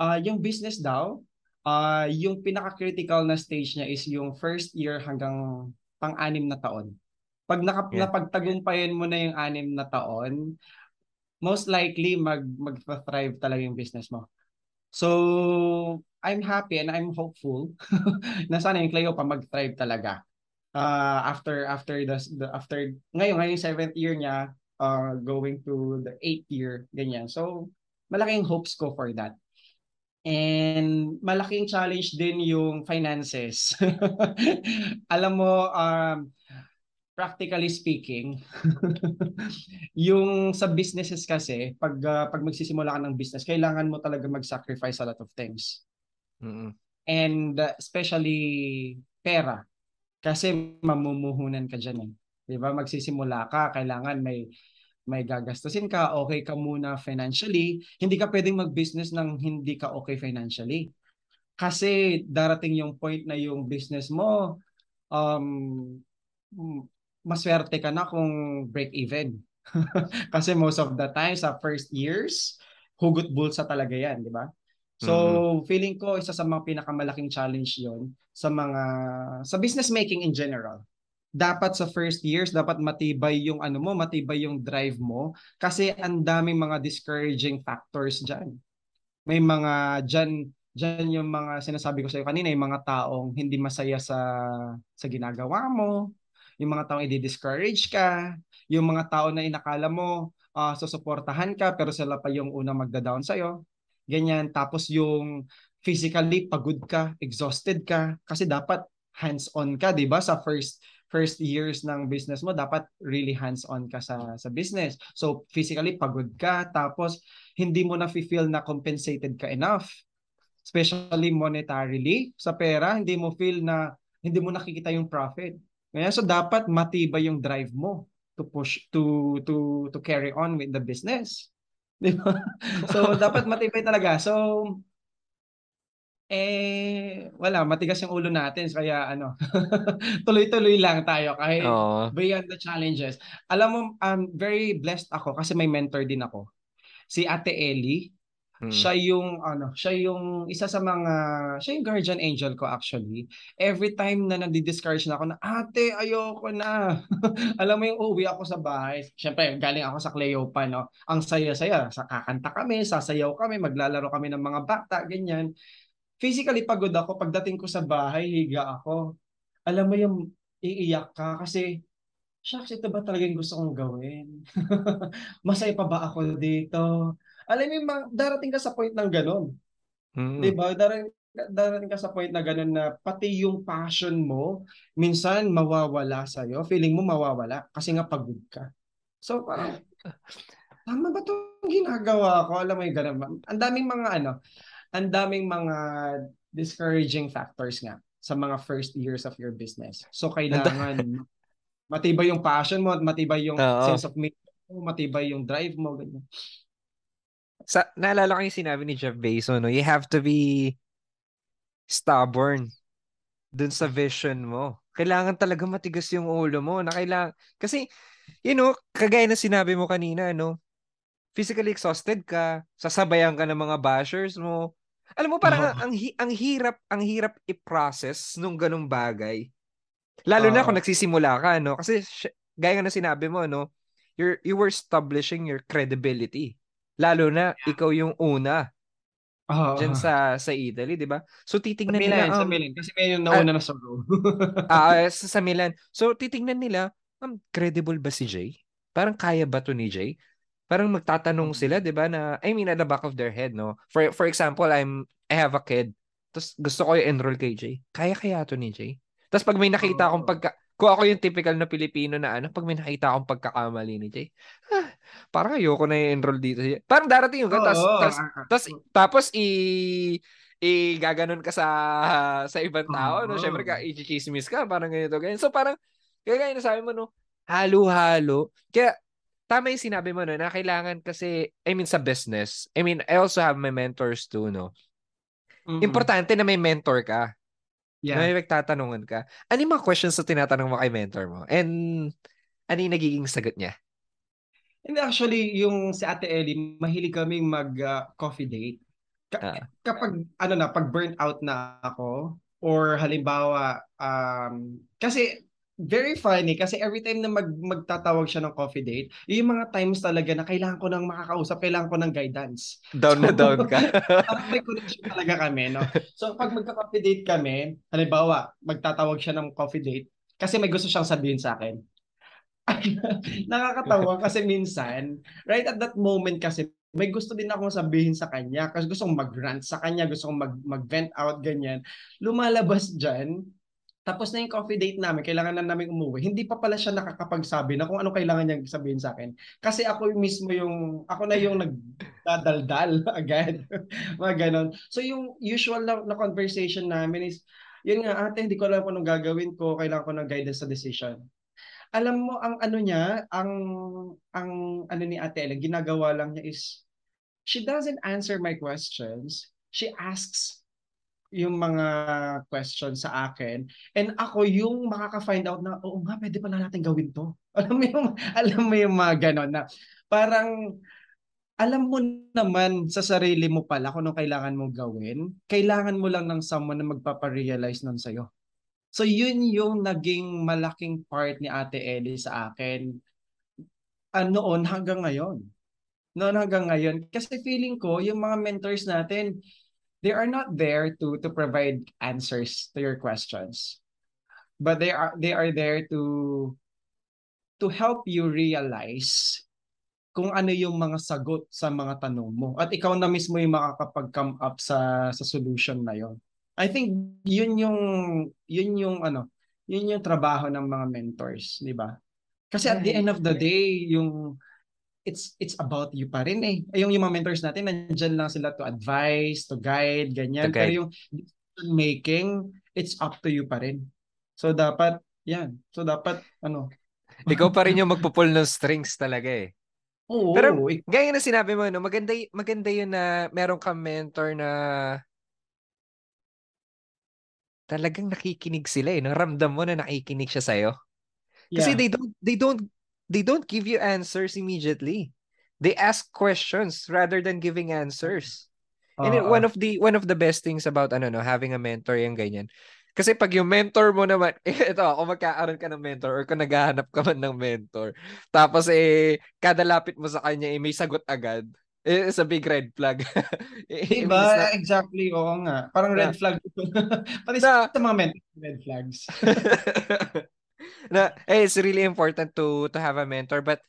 Speaker 2: uh, yung business daw, uh, yung pinaka-critical na stage niya is yung first year hanggang pang-anim na taon. Pag naka, yeah. napagtagumpayan mo na yung anim na taon, most likely mag mag-thrive talaga yung business mo. So, I'm happy and I'm hopeful na sana yung Cleo pa mag-thrive talaga. Uh, after after the, the after ngayon ngayon seventh year niya uh, going to the eighth year ganyan. So malaking hopes ko for that. And malaking challenge din yung finances. Alam mo um practically speaking yung sa businesses kasi pag uh, pag magsisimula ka ng business kailangan mo talaga mag-sacrifice a lot of things mm-hmm. and uh, especially pera kasi mamumuhunan ka dyan eh. Di ba? Magsisimula ka, kailangan may may gagastusin ka, okay ka muna financially. Hindi ka pwedeng mag-business nang hindi ka okay financially. Kasi darating yung point na yung business mo, um, maswerte ka na kung break even. Kasi most of the time sa first years, hugot bulsa talaga yan, di ba? So, mm-hmm. feeling ko isa sa mga pinakamalaking challenge 'yon sa mga sa business making in general. Dapat sa first years, dapat matibay yung ano mo, matibay yung drive mo kasi ang daming mga discouraging factors diyan. May mga diyan diyan yung mga sinasabi ko sa iyo kanina, yung mga taong hindi masaya sa sa ginagawa mo, yung mga taong i-discourage ka, yung mga tao na inakala mo uh, susuportahan ka pero sila pa yung unang magda-down sa iyo ganyan. Tapos yung physically pagod ka, exhausted ka kasi dapat hands-on ka, 'di ba? Sa first first years ng business mo, dapat really hands-on ka sa sa business. So physically pagod ka, tapos hindi mo na feel na compensated ka enough. Especially monetarily sa pera, hindi mo feel na hindi mo nakikita yung profit. Kaya so dapat matibay yung drive mo to push to to to carry on with the business. Di ba? So, dapat matibay talaga. So, eh, wala, matigas yung ulo natin. Kaya ano, tuloy-tuloy lang tayo kahit Oo. beyond the challenges. Alam mo, I'm very blessed ako kasi may mentor din ako. Si Ate Ellie. Hmm. Siya yung ano, siya yung isa sa mga siya yung guardian angel ko actually. Every time na nadi-discourage na ako na ate ayoko na. Alam mo yung uwi ako sa bahay. Syempre galing ako sa Cleopa no. Ang saya-saya, sa kakanta kami, sasayaw kami, maglalaro kami ng mga bata, ganyan. Physically pagod ako pagdating ko sa bahay, higa ako. Alam mo yung iiyak ka kasi shucks, ito ba talagang gusto kong gawin? Masaya pa ba ako dito? Alam mo, darating ka sa point ng ganun. Mm. 'Di ba? Darating darating ka sa point na ganun na pati yung passion mo minsan mawawala sa iyo. Feeling mo mawawala kasi nga pagod ka. So parang, tama ba itong ginagawa ko? Alam mo yung ganun. Ang daming mga ano, ang daming mga discouraging factors nga sa mga first years of your business. So kailangan matibay yung passion mo at matibay yung
Speaker 1: Oo.
Speaker 2: sense of mission mo, matibay yung drive mo. Ganyan.
Speaker 1: Sa, naalala ko yung sinabi ni Jeff Bezos, no? You have to be stubborn dun sa vision mo. Kailangan talaga matigas yung ulo mo na kailangan, kasi, you know, kagaya na sinabi mo kanina, no? Physically exhausted ka, sasabayan ka ng mga bashers mo. Alam mo, parang
Speaker 2: Oo.
Speaker 1: ang, hi- ang hirap, ang hirap i-process nung ganung bagay. Lalo na
Speaker 2: Oo.
Speaker 1: kung nagsisimula ka, no? Kasi, sy- gaya nga na sinabi mo, no? You're, you were establishing your credibility. Lalo na, ikaw yung una
Speaker 2: Oo.
Speaker 1: dyan sa sa Italy, 'di ba? So
Speaker 2: Sa
Speaker 1: titingnan
Speaker 2: Milan,
Speaker 1: nila
Speaker 2: sa
Speaker 1: um,
Speaker 2: Milan. Kasi may yung nauna na sa row.
Speaker 1: ah, sa, sa Milan. So titingnan nila, um, credible ba si Jay? Parang kaya ba to ni Jay? Parang magtatanong sila, 'di ba, na I mean at the back of their head, no. For for example, I'm I have a kid. Tapos gusto ko i-enroll kay Jay. Kaya kaya to ni Jay? Tapos pag may nakita akong pagka kung ako yung typical na Pilipino na ano, pag may nakita akong pagkakamali ni Jay, ah, parang ayoko na i-enroll dito. Parang darating yung ganun. Tapos, tapos,
Speaker 2: Ah, ah.
Speaker 1: tapos, tapos i i gaganon ka sa sa ibang tao, no? Syempre ka i-chismis ka, parang ganito, ganyan. So parang kaya gaya na sabi mo, no, halo-halo. Kaya tama yung sinabi mo, no, na kailangan kasi, I mean, sa business, I mean, I also have my mentors too, no.
Speaker 2: Mm-mm.
Speaker 1: Importante na may mentor ka.
Speaker 2: Yeah.
Speaker 1: May magtatanungan ka. Ano yung mga questions na tinatanong mo kay mentor mo? And ano yung nagiging sagot niya?
Speaker 2: And actually, yung si Ate Ellie, mahilig kaming mag-coffee date. Ka-
Speaker 1: Ah.
Speaker 2: kapag, ano na, pag burnt out na ako, or halimbawa, um, kasi very funny kasi every time na mag magtatawag siya ng coffee date, yun yung mga times talaga na kailangan ko ng makakausap, kailangan ko ng guidance.
Speaker 1: Down na
Speaker 2: So,
Speaker 1: down ka.
Speaker 2: May connection talaga kami, no? So, pag magka-coffee date kami, halimbawa, magtatawag siya ng coffee date, kasi may gusto siyang sabihin sa akin. Nakakatawa kasi minsan, right at that moment kasi, may gusto din akong sabihin sa kanya kasi gusto kong mag-rant sa kanya, gusto kong mag- mag-vent out, ganyan. Lumalabas dyan, tapos na yung coffee date namin, kailangan na namin umuwi. Hindi pa pala siya nakakapagsabi na kung ano kailangan niyang sabihin sa akin. Kasi ako yung mismo yung, ako na yung nagdadaldal agad. Mga ganon. So yung usual na, na conversation namin is, yun nga ate, hindi ko alam kung anong gagawin ko, kailangan ko ng guidance sa decision. Alam mo, ang ano niya, ang, ang ano ni ate Ellen, ginagawa lang niya is, she doesn't answer my questions. She asks yung mga questions sa akin and ako yung makaka-find out na oo nga pwede pala natin gawin to. Alam mo yung alam mo yung mga ganon na parang alam mo naman sa sarili mo pala kung anong kailangan mong gawin. Kailangan mo lang ng someone na magpaparealize nun sa'yo. So yun yung naging malaking part ni Ate Ellie sa akin uh, noon hanggang ngayon. Noon hanggang ngayon. Kasi feeling ko, yung mga mentors natin, they are not there to to provide answers to your questions. But they are they are there to to help you realize kung ano yung mga sagot sa mga tanong mo. At ikaw na mismo yung makakapag-come up sa sa solution na yon. I think yun yung yun yung ano, yun yung trabaho ng mga mentors, di ba? Kasi at the end of the day, yung it's it's about you pa rin eh. Yung yung mga mentors natin nandiyan lang sila to advise, to guide, ganyan.
Speaker 1: To guide.
Speaker 2: Pero yung decision making, it's up to you pa rin. So dapat yan. So dapat ano,
Speaker 1: Ikaw pa rin yung magpupull ng strings talaga eh.
Speaker 2: oo,
Speaker 1: Pero gaya na sinabi mo, no, maganda, maganda yun na meron kang mentor na talagang nakikinig sila eh. No? Ramdam mo na nakikinig siya sa'yo. Kasi
Speaker 2: yeah.
Speaker 1: they don't they don't they don't give you answers immediately. They ask questions rather than giving answers. And it- one of the one of the best things about ano no, having a mentor yung ganyan. Kasi pag yung mentor mo naman, eh, ito, kung magkakaroon ka ng mentor or kung naghahanap ka man ng mentor, tapos eh, kada lapit mo sa kanya, eh, may sagot agad, eh, it's a big red flag. Eh,
Speaker 2: Diba?
Speaker 1: na-
Speaker 2: Exactly, oo nga. Parang
Speaker 1: Na-
Speaker 2: red flag. Pati
Speaker 1: Na-
Speaker 2: sa mga mentors, red flags.
Speaker 1: na eh, it's really important to to have a mentor but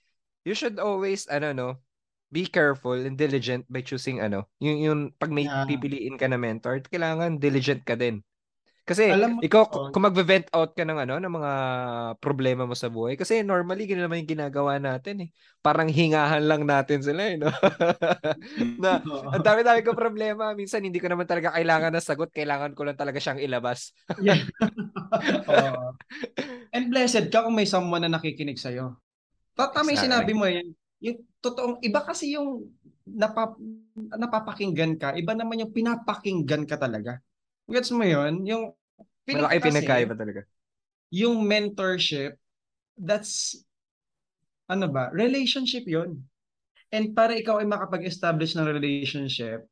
Speaker 1: you should always ano no be careful and diligent by choosing ano yung yung pag may
Speaker 2: Yeah.
Speaker 1: pipiliin ka na mentor kailangan diligent ka din Kasi
Speaker 2: Alam mo,
Speaker 1: ikaw
Speaker 2: oh,
Speaker 1: kung magve-vent out ka ng ano ng mga problema mo sa buhay kasi normally ganun naman yung ginagawa natin eh. Parang hingahan lang natin sila eh, no? na ang dami-dami ko problema. Minsan hindi ko naman talaga kailangan ng sagot, kailangan ko lang talaga siyang ilabas.
Speaker 2: yeah. oh. And blessed ka kung may someone na nakikinig sa'yo. Tama yung sinabi mo yan. Yung totoong, iba kasi yung napap, napapakinggan ka, iba naman yung pinapakinggan ka talaga. Gets mo yun? Yung
Speaker 1: Malaki pinagkaiba talaga.
Speaker 2: Yung mentorship, that's ano ba? Relationship yon And para ikaw ay makapag-establish ng relationship,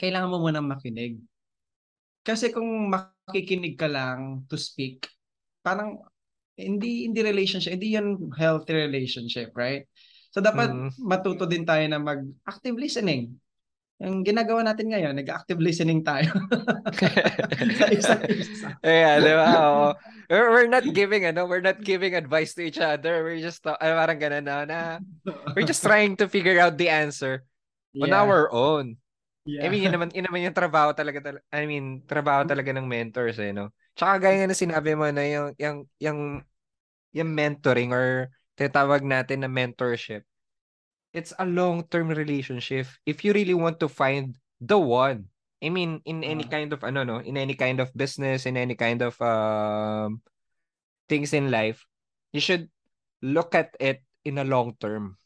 Speaker 2: kailangan mo munang makinig. Kasi kung makikinig ka lang to speak, parang hindi hindi relationship, hindi yan healthy relationship, right? So dapat mm. matuto din tayo na mag active listening. Yung ginagawa natin ngayon, nag-active listening tayo. sa isa't isa.
Speaker 1: Yeah, di ba? Oo. We're, we're not giving, ano, we're not giving advice to each other. We're just, uh, parang ganun na, na, we're just trying to figure out the answer yeah. on our own. Yeah. I mean, yun naman, yun naman yung trabaho talaga, I mean, trabaho talaga ng mentors, eh, no? Tsaka gaya nga na sinabi mo na yung, yung, yung, yung mentoring or tinatawag natin na mentorship, it's a long-term relationship. If you really want to find the one, I mean, in any uh, kind of ano no, in any kind of business, in any kind of um things in life, you should look at it in a long term.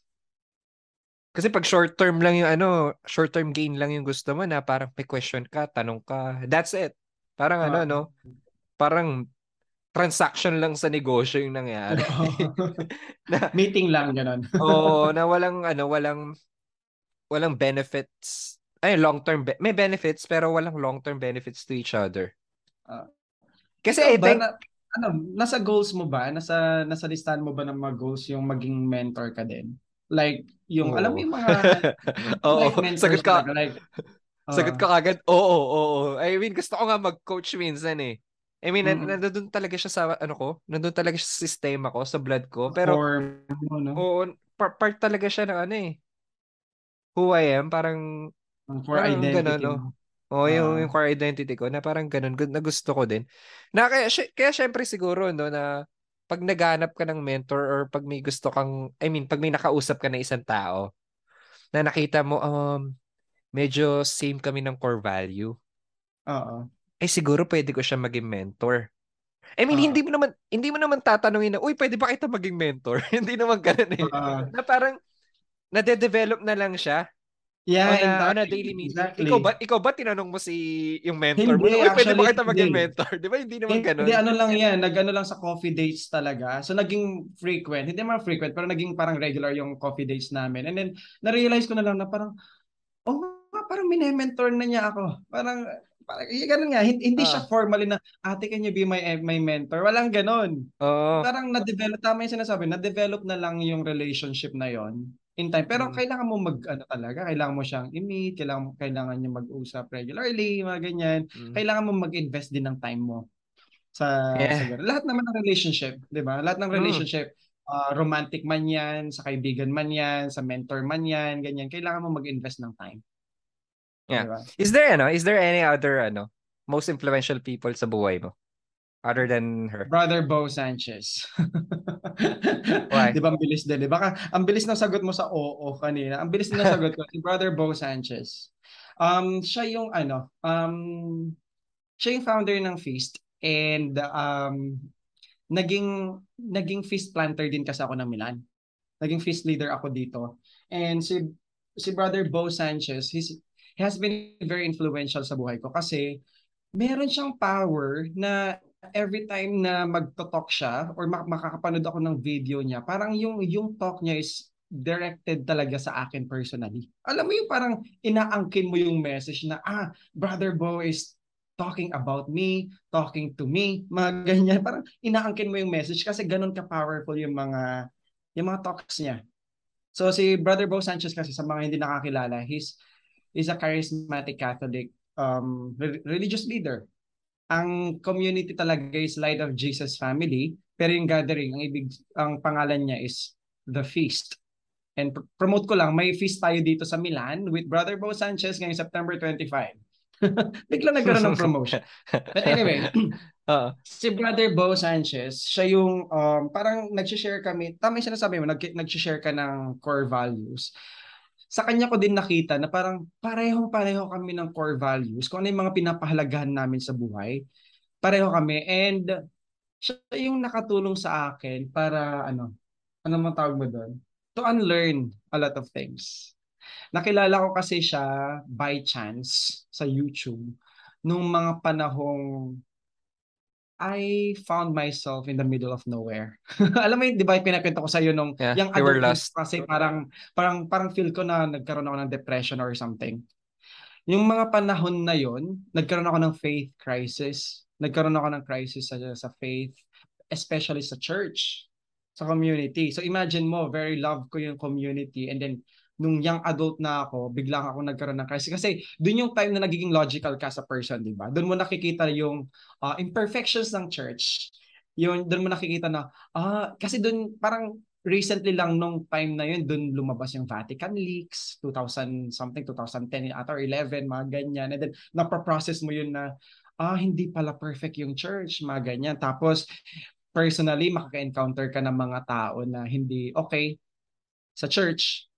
Speaker 1: Kasi pag short term lang yung ano, short term gain lang yung gusto mo na parang may question ka, tanong ka, that's it. Parang uh, ano no, parang transaction lang sa negosyo yung nangyari.
Speaker 2: na, Meeting lang ganun.
Speaker 1: Oo, oh, na walang ano, walang walang benefits. Ay, long-term be- may benefits pero walang long-term benefits to each other. Uh, Kasi I think na,
Speaker 2: ano, nasa goals mo ba? Nasa nasa listahan mo ba ng mga goals yung maging mentor ka din? Like yung oh. alam mo yung mga
Speaker 1: Oo, like sagot ka. Like, uh, sagot ka kagad. Oo, oo, oo. I mean, gusto ko nga mag-coach minsan eh. I mean, mm-hmm. nandun talaga siya sa ano ko, nandun talaga siya sa sistema ko, sa blood ko. Pero Form, no? oo, part, part talaga siya ng ano eh. Who I am, parang
Speaker 2: for parang identity. Ganun, no?
Speaker 1: Oo, uh, yung, yung core identity ko na parang ganun, na gusto ko din. Na kaya, kaya syempre siguro no na pag naghanap ka ng mentor or pag may gusto kang, I mean, pag may nakausap ka ng isang tao na nakita mo um medyo same kami ng core value.
Speaker 2: Oo
Speaker 1: eh siguro pwede ko siya maging mentor. I mean, uh, hindi mo naman hindi mo naman tatanungin na, "Uy, pwede ba kita maging mentor?" hindi naman ganoon eh. Uh, na parang nade-develop na lang siya.
Speaker 2: Yeah,
Speaker 1: on a, exactly. on a daily meeting. Exactly. Ikaw ba ikaw ba tinanong mo si yung mentor hindi, mo? Uy, pwede ba kita maging mentor? 'Di ba? Hindi naman ganoon.
Speaker 2: Hindi ano lang 'yan, nagano lang sa coffee dates talaga. So naging frequent. Hindi man frequent, pero naging parang regular yung coffee dates namin. And then na-realize ko na lang na parang oh, parang mine-mentor na niya ako. Parang Parang, eh, ganun nga, hindi, hindi uh, siya formally na, ate, can you be my, eh, my mentor? Walang ganun.
Speaker 1: Uh,
Speaker 2: Parang na-develop, tama yung sinasabi, na-develop na lang yung relationship na yon in time. Pero hmm. kailangan mo mag, ano talaga, kailangan mo siyang i-meet, kailangan, kailangan niya mag-usap regularly, mga ganyan. Hmm. Kailangan mo mag-invest din ng time mo sa, yeah. sa lahat naman ng relationship, 'di ba? Lahat ng hmm. relationship, hmm. uh, romantic man 'yan, sa kaibigan man 'yan, sa mentor man 'yan, ganyan, kailangan mo mag-invest ng time.
Speaker 1: Yeah. Diba? Is there ano, is there any other ano, most influential people sa buhay mo? Other than her.
Speaker 2: Brother Bo Sanchez.
Speaker 1: Why?
Speaker 2: Di ba ang bilis din? Di ba? Ang bilis ng sagot mo sa oo kanina. Ang bilis ng sagot ko si Brother Bo Sanchez. Um, siya yung ano, um, siya yung founder ng Feast and um, naging naging feast planter din kasi ako ng Milan. Naging feast leader ako dito. And si si Brother Bo Sanchez, he's he has been very influential sa buhay ko kasi meron siyang power na every time na magto-talk siya or mak- makakapanood ako ng video niya, parang yung yung talk niya is directed talaga sa akin personally. Alam mo yung parang inaangkin mo yung message na, ah, Brother Bo is talking about me, talking to me, mga ganyan. Parang inaangkin mo yung message kasi ganun ka-powerful yung mga yung mga talks niya. So si Brother Bo Sanchez kasi sa mga hindi nakakilala, he's is a charismatic Catholic um, re- religious leader. Ang community talaga is Light of Jesus Family, pero yung gathering, ang ibig ang pangalan niya is The Feast. And pr- promote ko lang, may feast tayo dito sa Milan with Brother Bo Sanchez ngayong September 25. Bigla nagkaroon ng promotion. But anyway,
Speaker 1: Oo.
Speaker 2: si Brother Bo Sanchez, siya yung um, parang nag-share kami, tama yung sinasabi mo, nag- nag-share ka ng core values. Sa kanya ko din nakita na parang parehong-pareho kami ng core values. Kung ano yung mga pinapahalagahan namin sa buhay, pareho kami. And siya yung nakatulong sa akin para ano, ano man tawag mo doon? To unlearn a lot of things. Nakilala ko kasi siya by chance sa YouTube nung mga panahong I found myself in the middle of nowhere. Alam mo yun, di ba, pinakwento ko sa iyo nung
Speaker 1: Yeah,
Speaker 2: yung adult
Speaker 1: lost.
Speaker 2: kasi parang, parang, parang feel ko na nagkaroon ako ng depression or something. Yung mga panahon na yon, nagkaroon ako ng faith crisis. Nagkaroon ako ng crisis sa, sa faith, especially sa church, sa community. So imagine mo, very love ko yung community and then nung young adult na ako, biglang ako nagkaroon ng crisis. Kasi doon yung time na nagiging logical ka sa person, di ba? Doon mo nakikita yung uh, imperfections ng church. Yun, doon mo nakikita na, ah, kasi doon parang recently lang nung time na yun, doon lumabas yung Vatican leaks, 2000 something, 2010 ata or 11, mga ganyan. And then, napaprocess mo yun na, ah, hindi pala perfect yung church, mga ganyan. Tapos, personally, makaka-encounter ka ng mga tao na hindi okay sa church.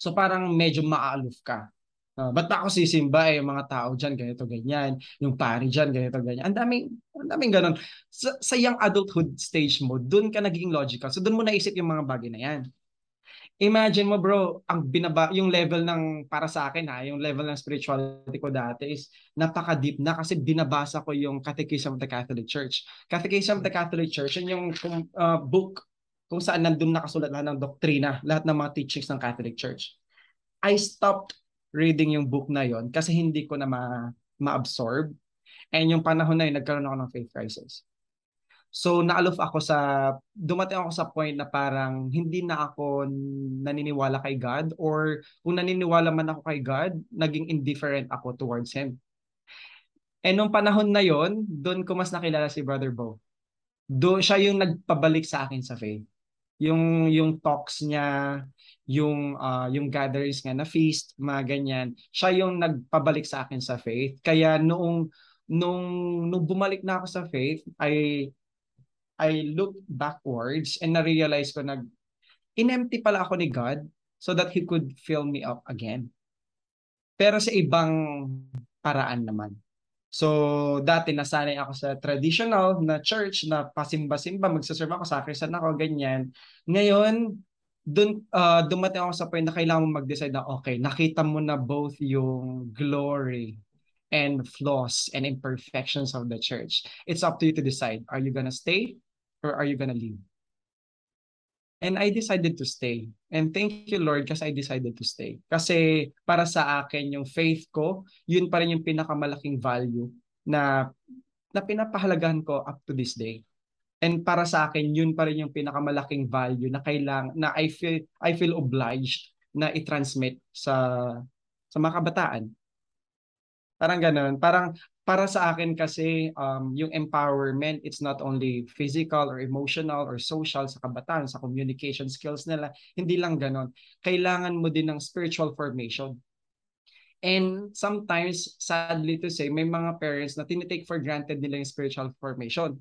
Speaker 2: So parang medyo maaaluf ka. Uh, ba't ba ako sisimba eh, mga tao dyan, ganito, ganyan. Yung pari dyan, ganito, ganyan. Ang daming, ang daming ganun. Sa, sa young adulthood stage mo, dun ka naging logical. So dun mo naisip yung mga bagay na yan. Imagine mo bro, ang binaba, yung level ng, para sa akin ha, yung level ng spirituality ko dati is napaka-deep na kasi binabasa ko yung Catechism of the Catholic Church. Catechism of the Catholic Church, yun yung uh, book kung saan nandun nakasulat lahat ng doktrina, lahat ng mga teachings ng Catholic Church. I stopped reading yung book na yon kasi hindi ko na ma- ma-absorb. And yung panahon na yun, nagkaroon ako ng faith crisis. So naaluf ako sa, dumating ako sa point na parang hindi na ako naniniwala kay God or kung naniniwala man ako kay God, naging indifferent ako towards Him. And nung panahon na yon, doon ko mas nakilala si Brother Bo. Do siya yung nagpabalik sa akin sa faith. Yung yung talks niya, yung uh, yung gatherings nga na feast, mga ganyan. Siya yung nagpabalik sa akin sa faith. Kaya noong nung nung bumalik na ako sa faith, I I looked backwards and na-realize ko nag inempty pala ako ni God so that He could fill me up again. Pero sa ibang paraan naman. So, dati nasanay ako sa traditional na church na pasimba-simba, magsaserve ako, sakrisan ako, ganyan. Ngayon, dun, uh, dumating ako sa point na kailangan mo mag-decide na, okay, nakita mo na both yung glory and flaws and imperfections of the church. It's up to you to decide. Are you gonna stay or are you gonna leave? And I decided to stay. And thank you Lord kasi I decided to stay. Kasi para sa akin yung faith ko, yun pa rin yung pinakamalaking value na na pinapahalagahan ko up to this day. And para sa akin, yun pa rin yung pinakamalaking value na kailang na I feel I feel obliged na i-transmit sa sa mga kabataan. Parang ganoon. Parang para sa akin kasi um, yung empowerment it's not only physical or emotional or social sa kabataan sa communication skills nila hindi lang ganon. Kailangan mo din ng spiritual formation. And sometimes sadly to say may mga parents na tinitake for granted nila yung spiritual formation.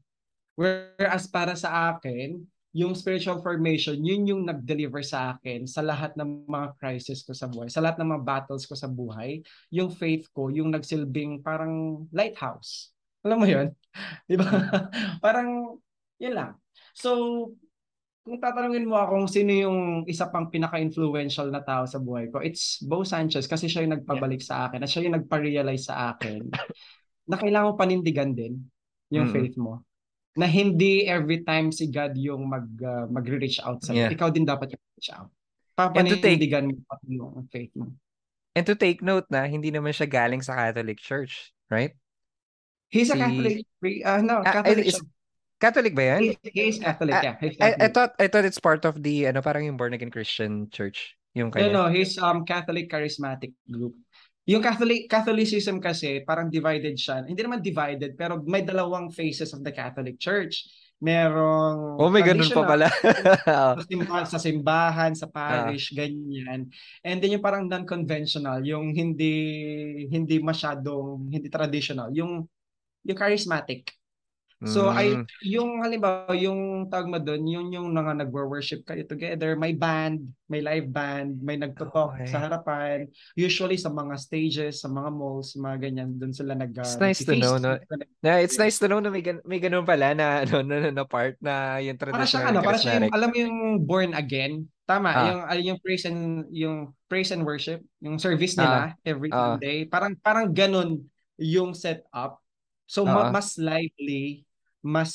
Speaker 2: Whereas para sa akin yung spiritual formation, yun yung nag-deliver sa akin sa lahat ng mga crisis ko sa buhay, sa lahat ng mga battles ko sa buhay. Yung faith ko, yung nagsilbing parang lighthouse. Alam mo yun? Di ba? parang, yun lang. So, kung tatanungin mo akong sino yung isa pang pinaka-influential na tao sa buhay ko, it's Bo Sanchez kasi siya yung nagpabalik sa akin at siya yung nagpa-realize sa akin na kailangan panindigan din yung mm-hmm. faith mo na hindi every time si God yung mag uh, magre-reach out sa yeah. ikaw din dapat yung reach out. Papanindigan mo yung faith mo.
Speaker 1: And to take note na hindi naman siya galing sa Catholic Church, right?
Speaker 2: He's si... a Catholic. Uh, no, Catholic. Uh,
Speaker 1: Catholic ba yan?
Speaker 2: He, he is Catholic, yeah.
Speaker 1: He's Catholic. I, I thought I thought it's part of the ano parang yung born again Christian church yung kanya.
Speaker 2: No, no, he's um Catholic charismatic group. Yung Catholic Catholicism kasi parang divided siya. Hindi naman divided pero may dalawang phases of the Catholic Church. merong
Speaker 1: Oh, may ganun pa pala.
Speaker 2: sa simbahan, sa simbahan, sa parish, ganyan. And then yung parang non-conventional, yung hindi hindi masyadong hindi traditional, yung yung charismatic. So ay
Speaker 1: Mm.
Speaker 2: yung halimbawa yung tawag mo doon, yun yung mga nagwo-worship kayo together, may band, may live band, may nagto-talk
Speaker 1: Okay.
Speaker 2: sa harapan. Usually sa mga stages, sa mga malls, mga ganyan, doon sila nag
Speaker 1: It's nice to know, no? Na it's nice to know na may, gan- may ganun pala na ano na, na, na part na yung
Speaker 2: Para siya
Speaker 1: traditional
Speaker 2: ano, para siya yung alam mo yung born again. Tama,
Speaker 1: Ah.
Speaker 2: yung ah, yung praise and yung praise and worship, yung service
Speaker 1: Ah.
Speaker 2: nila every
Speaker 1: Ah.
Speaker 2: Sunday. Parang parang ganun yung setup. So
Speaker 1: Ah.
Speaker 2: mas lively, mas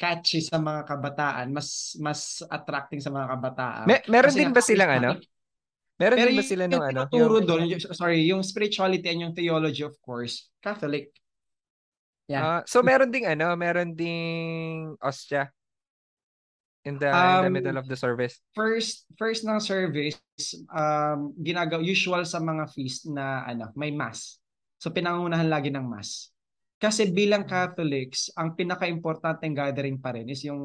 Speaker 2: catchy sa mga kabataan, mas mas attracting sa mga kabataan.
Speaker 1: Me- meron
Speaker 2: Kasi
Speaker 1: din ba silang ano? Meron din ba sila nung ano? Yung,
Speaker 2: doon, sorry, yung spirituality and yung theology of course, Catholic. Yeah.
Speaker 1: ah, so meron ding ano, meron ding ostya in the in the
Speaker 2: Um,
Speaker 1: middle of the service.
Speaker 2: first first ng service um ginagawa usual sa mga feast na ano may mass so pinangunahan lagi ng mass kasi bilang Catholics ang pinaka-importanteng gathering pa rin is yung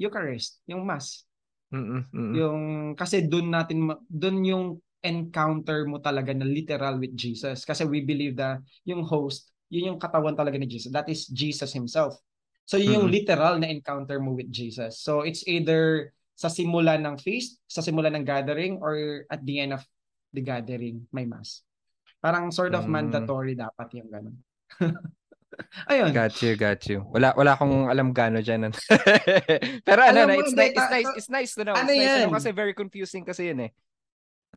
Speaker 2: Eucharist yung mass.
Speaker 1: Mm-mm, mm-mm.
Speaker 2: yung kasi doon natin doon yung encounter mo talaga na literal with Jesus. Kasi we believe that yung host yun yung katawan talaga ni Jesus. That is Jesus himself. So yun yung
Speaker 1: Mm-mm.
Speaker 2: literal na encounter mo with Jesus. So it's either sa simula ng feast sa simula ng gathering or at the end of the gathering may mass. Parang sort of
Speaker 1: Mm.
Speaker 2: mandatory dapat yung ganun ayun
Speaker 1: Got you, got you. Wala wala akong alam gaano diyan. Pero ano na, it's nice, it's nice, it's nice to know.
Speaker 2: ano
Speaker 1: It's nice to know
Speaker 2: yan?
Speaker 1: kasi very confusing kasi yun eh.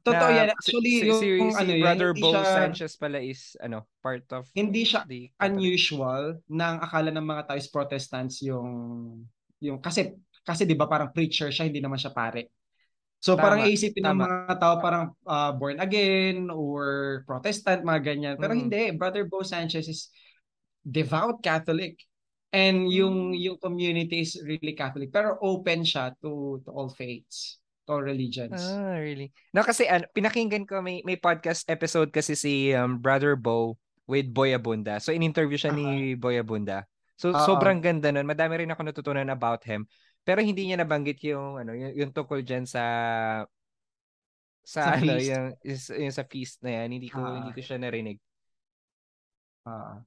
Speaker 2: totoo
Speaker 1: Na
Speaker 2: yan actually
Speaker 1: si,
Speaker 2: yung,
Speaker 1: si, si
Speaker 2: ano yan
Speaker 1: Brother
Speaker 2: hindi
Speaker 1: Bo
Speaker 2: siya
Speaker 1: Sanchez pala is ano, part of
Speaker 2: hindi siya
Speaker 1: the
Speaker 2: unusual nang akala ng mga tao is Protestants yung yung kasi kasi 'di ba parang preacher siya hindi naman siya pare. So parang
Speaker 1: Tama,
Speaker 2: iisipin ng
Speaker 1: tama.
Speaker 2: mga tao parang ah, born again or Protestant mga ganyan. Pero
Speaker 1: Mm.
Speaker 2: hindi, Brother Bo Sanchez is devout Catholic. And yung
Speaker 1: Mm.
Speaker 2: yung community is really Catholic pero open siya to to all faiths, to all religions.
Speaker 1: Ah, really? No, kasi ano, pinakinggan ko may may podcast episode kasi si um, Brother Bo with Boy Abunda. So in-interview siya ni Boy Abunda. So
Speaker 2: Oo.
Speaker 1: sobrang ganda nun. Madami rin ako natutunan about him. Pero hindi niya nabanggit yung ano, yung, yung tungkol diyan sa
Speaker 2: Sa
Speaker 1: sa, ano,
Speaker 2: feast.
Speaker 1: yung, is- yung sa feast na yan. Hindi ko
Speaker 2: Ah.
Speaker 1: hindi ko siya narinig.
Speaker 2: Ah.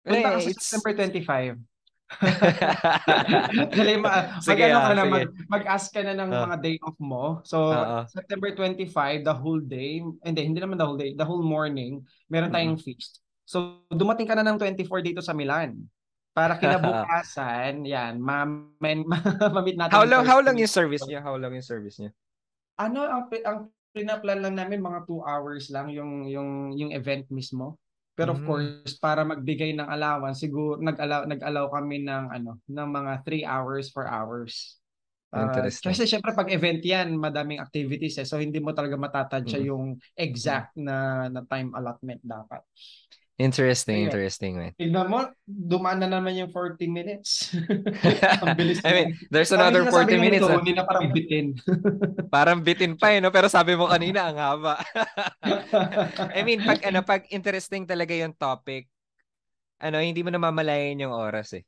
Speaker 2: Punta ka
Speaker 1: Eh,
Speaker 2: sa September 25. Dali, ma-
Speaker 1: Sige,
Speaker 2: mag, ano
Speaker 1: ah,
Speaker 2: ka na,
Speaker 1: sige.
Speaker 2: mag, mag-ask ka na ng
Speaker 1: Ah.
Speaker 2: mga day off mo. So,
Speaker 1: Oo.
Speaker 2: September 25, the whole day, hindi, hindi naman the whole day, the whole morning, meron tayong feast. So, dumating ka na ng 24 dito sa Milan. Para kinabukasan, yan, ma-meet natin.
Speaker 1: how long how long yung service niya? How long yung service niya?
Speaker 2: Ano, ang, ang pinaplan lang namin, mga 2 hours lang yung, yung, yung event mismo. Pero of
Speaker 1: Mm.
Speaker 2: course, para magbigay ng allowance, siguro nag-allow nag-allow kami ng ano, ng mga 3 hours, 4 hours.
Speaker 1: Interesting.
Speaker 2: kasi syempre pag event 'yan, madaming activities eh. So hindi mo talaga matatansya
Speaker 1: Mm.
Speaker 2: yung exact na na time allotment dapat.
Speaker 1: Interesting,
Speaker 2: Ayun.
Speaker 1: interesting, man.
Speaker 2: Tignan mo, dumaan na naman yung 40 minutes. Ang bilis
Speaker 1: I mean, there's
Speaker 2: Sabi
Speaker 1: another 40
Speaker 2: sabi nga
Speaker 1: minutes.
Speaker 2: nito,
Speaker 1: ah.
Speaker 2: Na parang bitin.
Speaker 1: Parang bitin pa eh, no? Pero sabi mo kanina, ang haba. I mean, pag, ano, pag interesting talaga yung topic, ano, hindi mo namamalayan yung oras eh.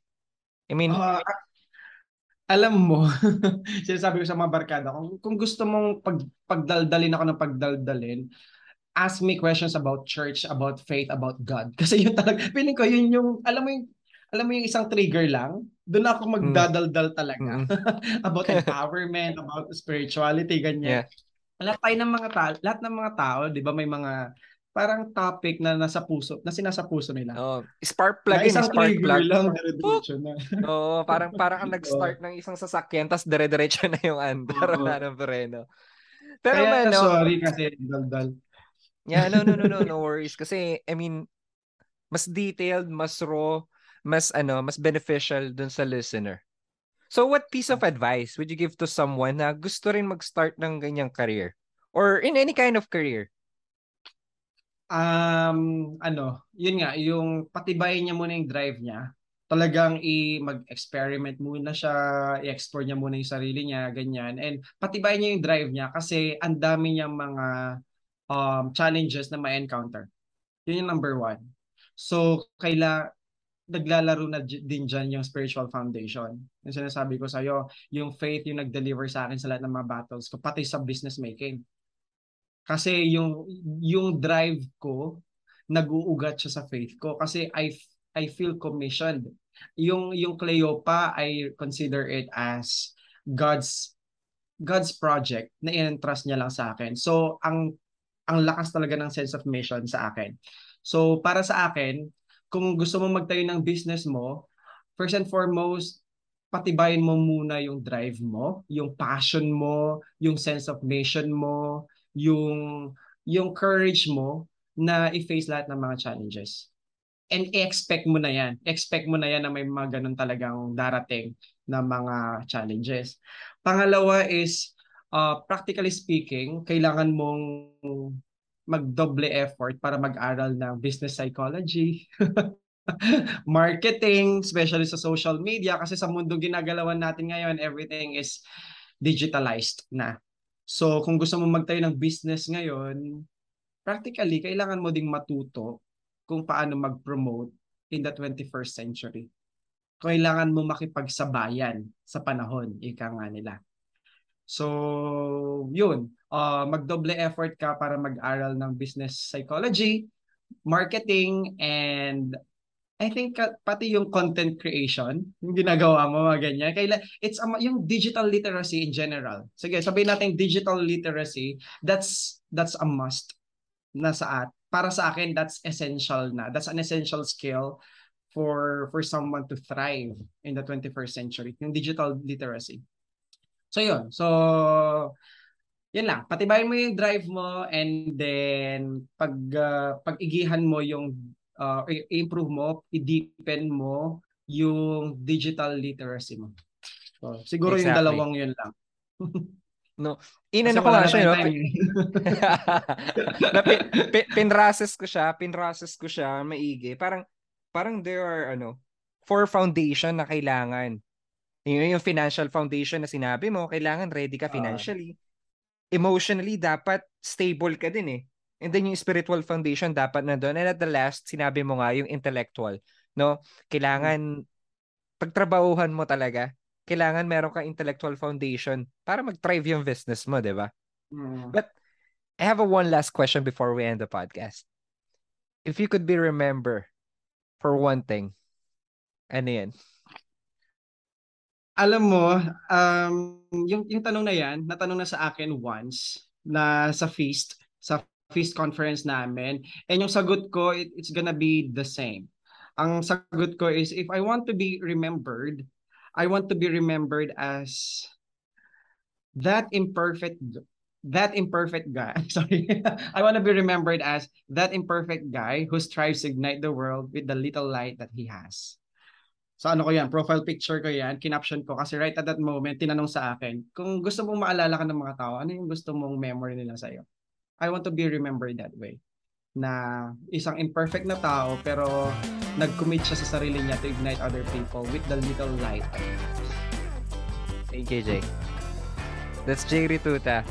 Speaker 1: I mean,
Speaker 2: Ah, alam mo, sinasabi ko sa mga barkada, kung, kung gusto mong pag, pagdaldalin ako ng pagdaldalin, ask me questions about church, about faith, about God. Kasi yun talaga, feeling ko yun yung, alam mo yung, alam mo yung isang trigger lang, doon ako magdadaldal talaga.
Speaker 1: mm,
Speaker 2: about empowerment, about spirituality, ganyan.
Speaker 1: Yeah.
Speaker 2: Lahat tayo ng mga tao, lahat ng mga tao, 'di ba, may mga parang topic na nasa puso, na sinasa puso nila.
Speaker 1: oh, spark plug
Speaker 2: isang
Speaker 1: spark plug.
Speaker 2: lang, dire-diretso na.
Speaker 1: Oo, parang parang ang nag-start ng isang sasakyan, tapos dire-diretso na yung andar
Speaker 2: Oo.
Speaker 1: na ng Breno. Pero
Speaker 2: Kaya
Speaker 1: man, no,
Speaker 2: sorry kasi daldal.
Speaker 1: Yeah, no, no, no, no, no worries. Kasi, I mean, mas detailed, mas raw, mas ano, mas beneficial dun sa listener. So, what piece of advice would you give to someone na gusto rin mag-start ng ganyang career? Or in any kind of career?
Speaker 2: Um, ano, yun nga, yung patibayin niya muna yung drive niya. Talagang i mag-experiment muna siya, i-explore niya muna yung sarili niya, ganyan. And patibayin niya yung drive niya kasi ang dami niyang mga um, challenges na ma-encounter. Yun yung number one. So, kaila naglalaro na din dyan yung spiritual foundation. Yung sinasabi ko sa'yo, yung faith yung nag-deliver sa akin sa lahat ng mga battles ko, pati sa business making. Kasi yung yung drive ko, nag-uugat siya sa faith ko. Kasi I, I feel commissioned. Yung, yung Cleopa, I consider it as God's God's project na in-entrust niya lang sa akin. So, ang ang lakas talaga ng sense of mission sa akin. So, para sa akin, kung gusto mo magtayo ng business mo, first and foremost, patibayin mo muna yung drive mo, yung passion mo, yung sense of mission mo, yung yung courage mo na i-face lahat ng mga challenges. And expect mo na yan. Expect mo na yan na may mga ganun talagang darating na mga challenges. Pangalawa is, uh, practically speaking, kailangan mong magdoble effort para mag-aral ng business psychology, marketing, especially sa social media kasi sa mundo ginagalawan natin ngayon, everything is digitalized na. So kung gusto mo magtayo ng business ngayon, practically kailangan mo ding matuto kung paano mag-promote in the 21st century. Kailangan mo makipagsabayan sa panahon, ika nga nila. So, yun. Uh, magdoble effort ka para mag-aral ng business psychology, marketing, and I think uh, pati yung content creation, yung ginagawa mo, mga ganyan. Kaila, it's um, yung digital literacy in general. Sige, sabihin natin digital literacy, that's that's a must na sa at para sa akin that's essential na. That's an essential skill for for someone to thrive in the 21st century, yung digital literacy. So yun. So yun lang. Patibayin mo yung drive mo and then pag uh, pag-igihan mo yung uh, i-improve mo, i-deepen mo yung digital literacy mo. So, siguro exactly. yung dalawang yun lang.
Speaker 1: no, inano ko nga siya, no? na pin, pin, pinrases ko siya, pinrases ko siya maigi. Parang parang there are ano, four foundation na kailangan yung, yung financial foundation na sinabi mo, kailangan ready ka financially. Uh, Emotionally, dapat stable ka din eh. And then yung spiritual foundation dapat na doon. And at the last, sinabi mo nga yung intellectual. No? Kailangan, pagtrabahuhan mo talaga, kailangan meron kang intellectual foundation para mag-thrive yung business mo, di ba? Mm. But I have a one last question before we end the podcast. If you could be remember for one thing, ano yan?
Speaker 2: Alam mo, um, yung, yung tanong na yan, natanong na sa akin once na sa feast, sa feast conference namin. And yung sagot ko, it, it's gonna be the same. Ang sagot ko is, if I want to be remembered, I want to be remembered as that imperfect that imperfect guy sorry i want to be remembered as that imperfect guy who strives to ignite the world with the little light that he has sa ano ko yan, profile picture ko yan, kinaption ko kasi right at that moment, tinanong sa akin, kung gusto mong maalala ka ng mga tao, ano yung gusto mong memory nila sa'yo? I want to be remembered that way. Na isang imperfect na tao, pero nag-commit siya sa sarili niya to ignite other people with the little light.
Speaker 1: Thank you, Jay. That's Jay Rituta.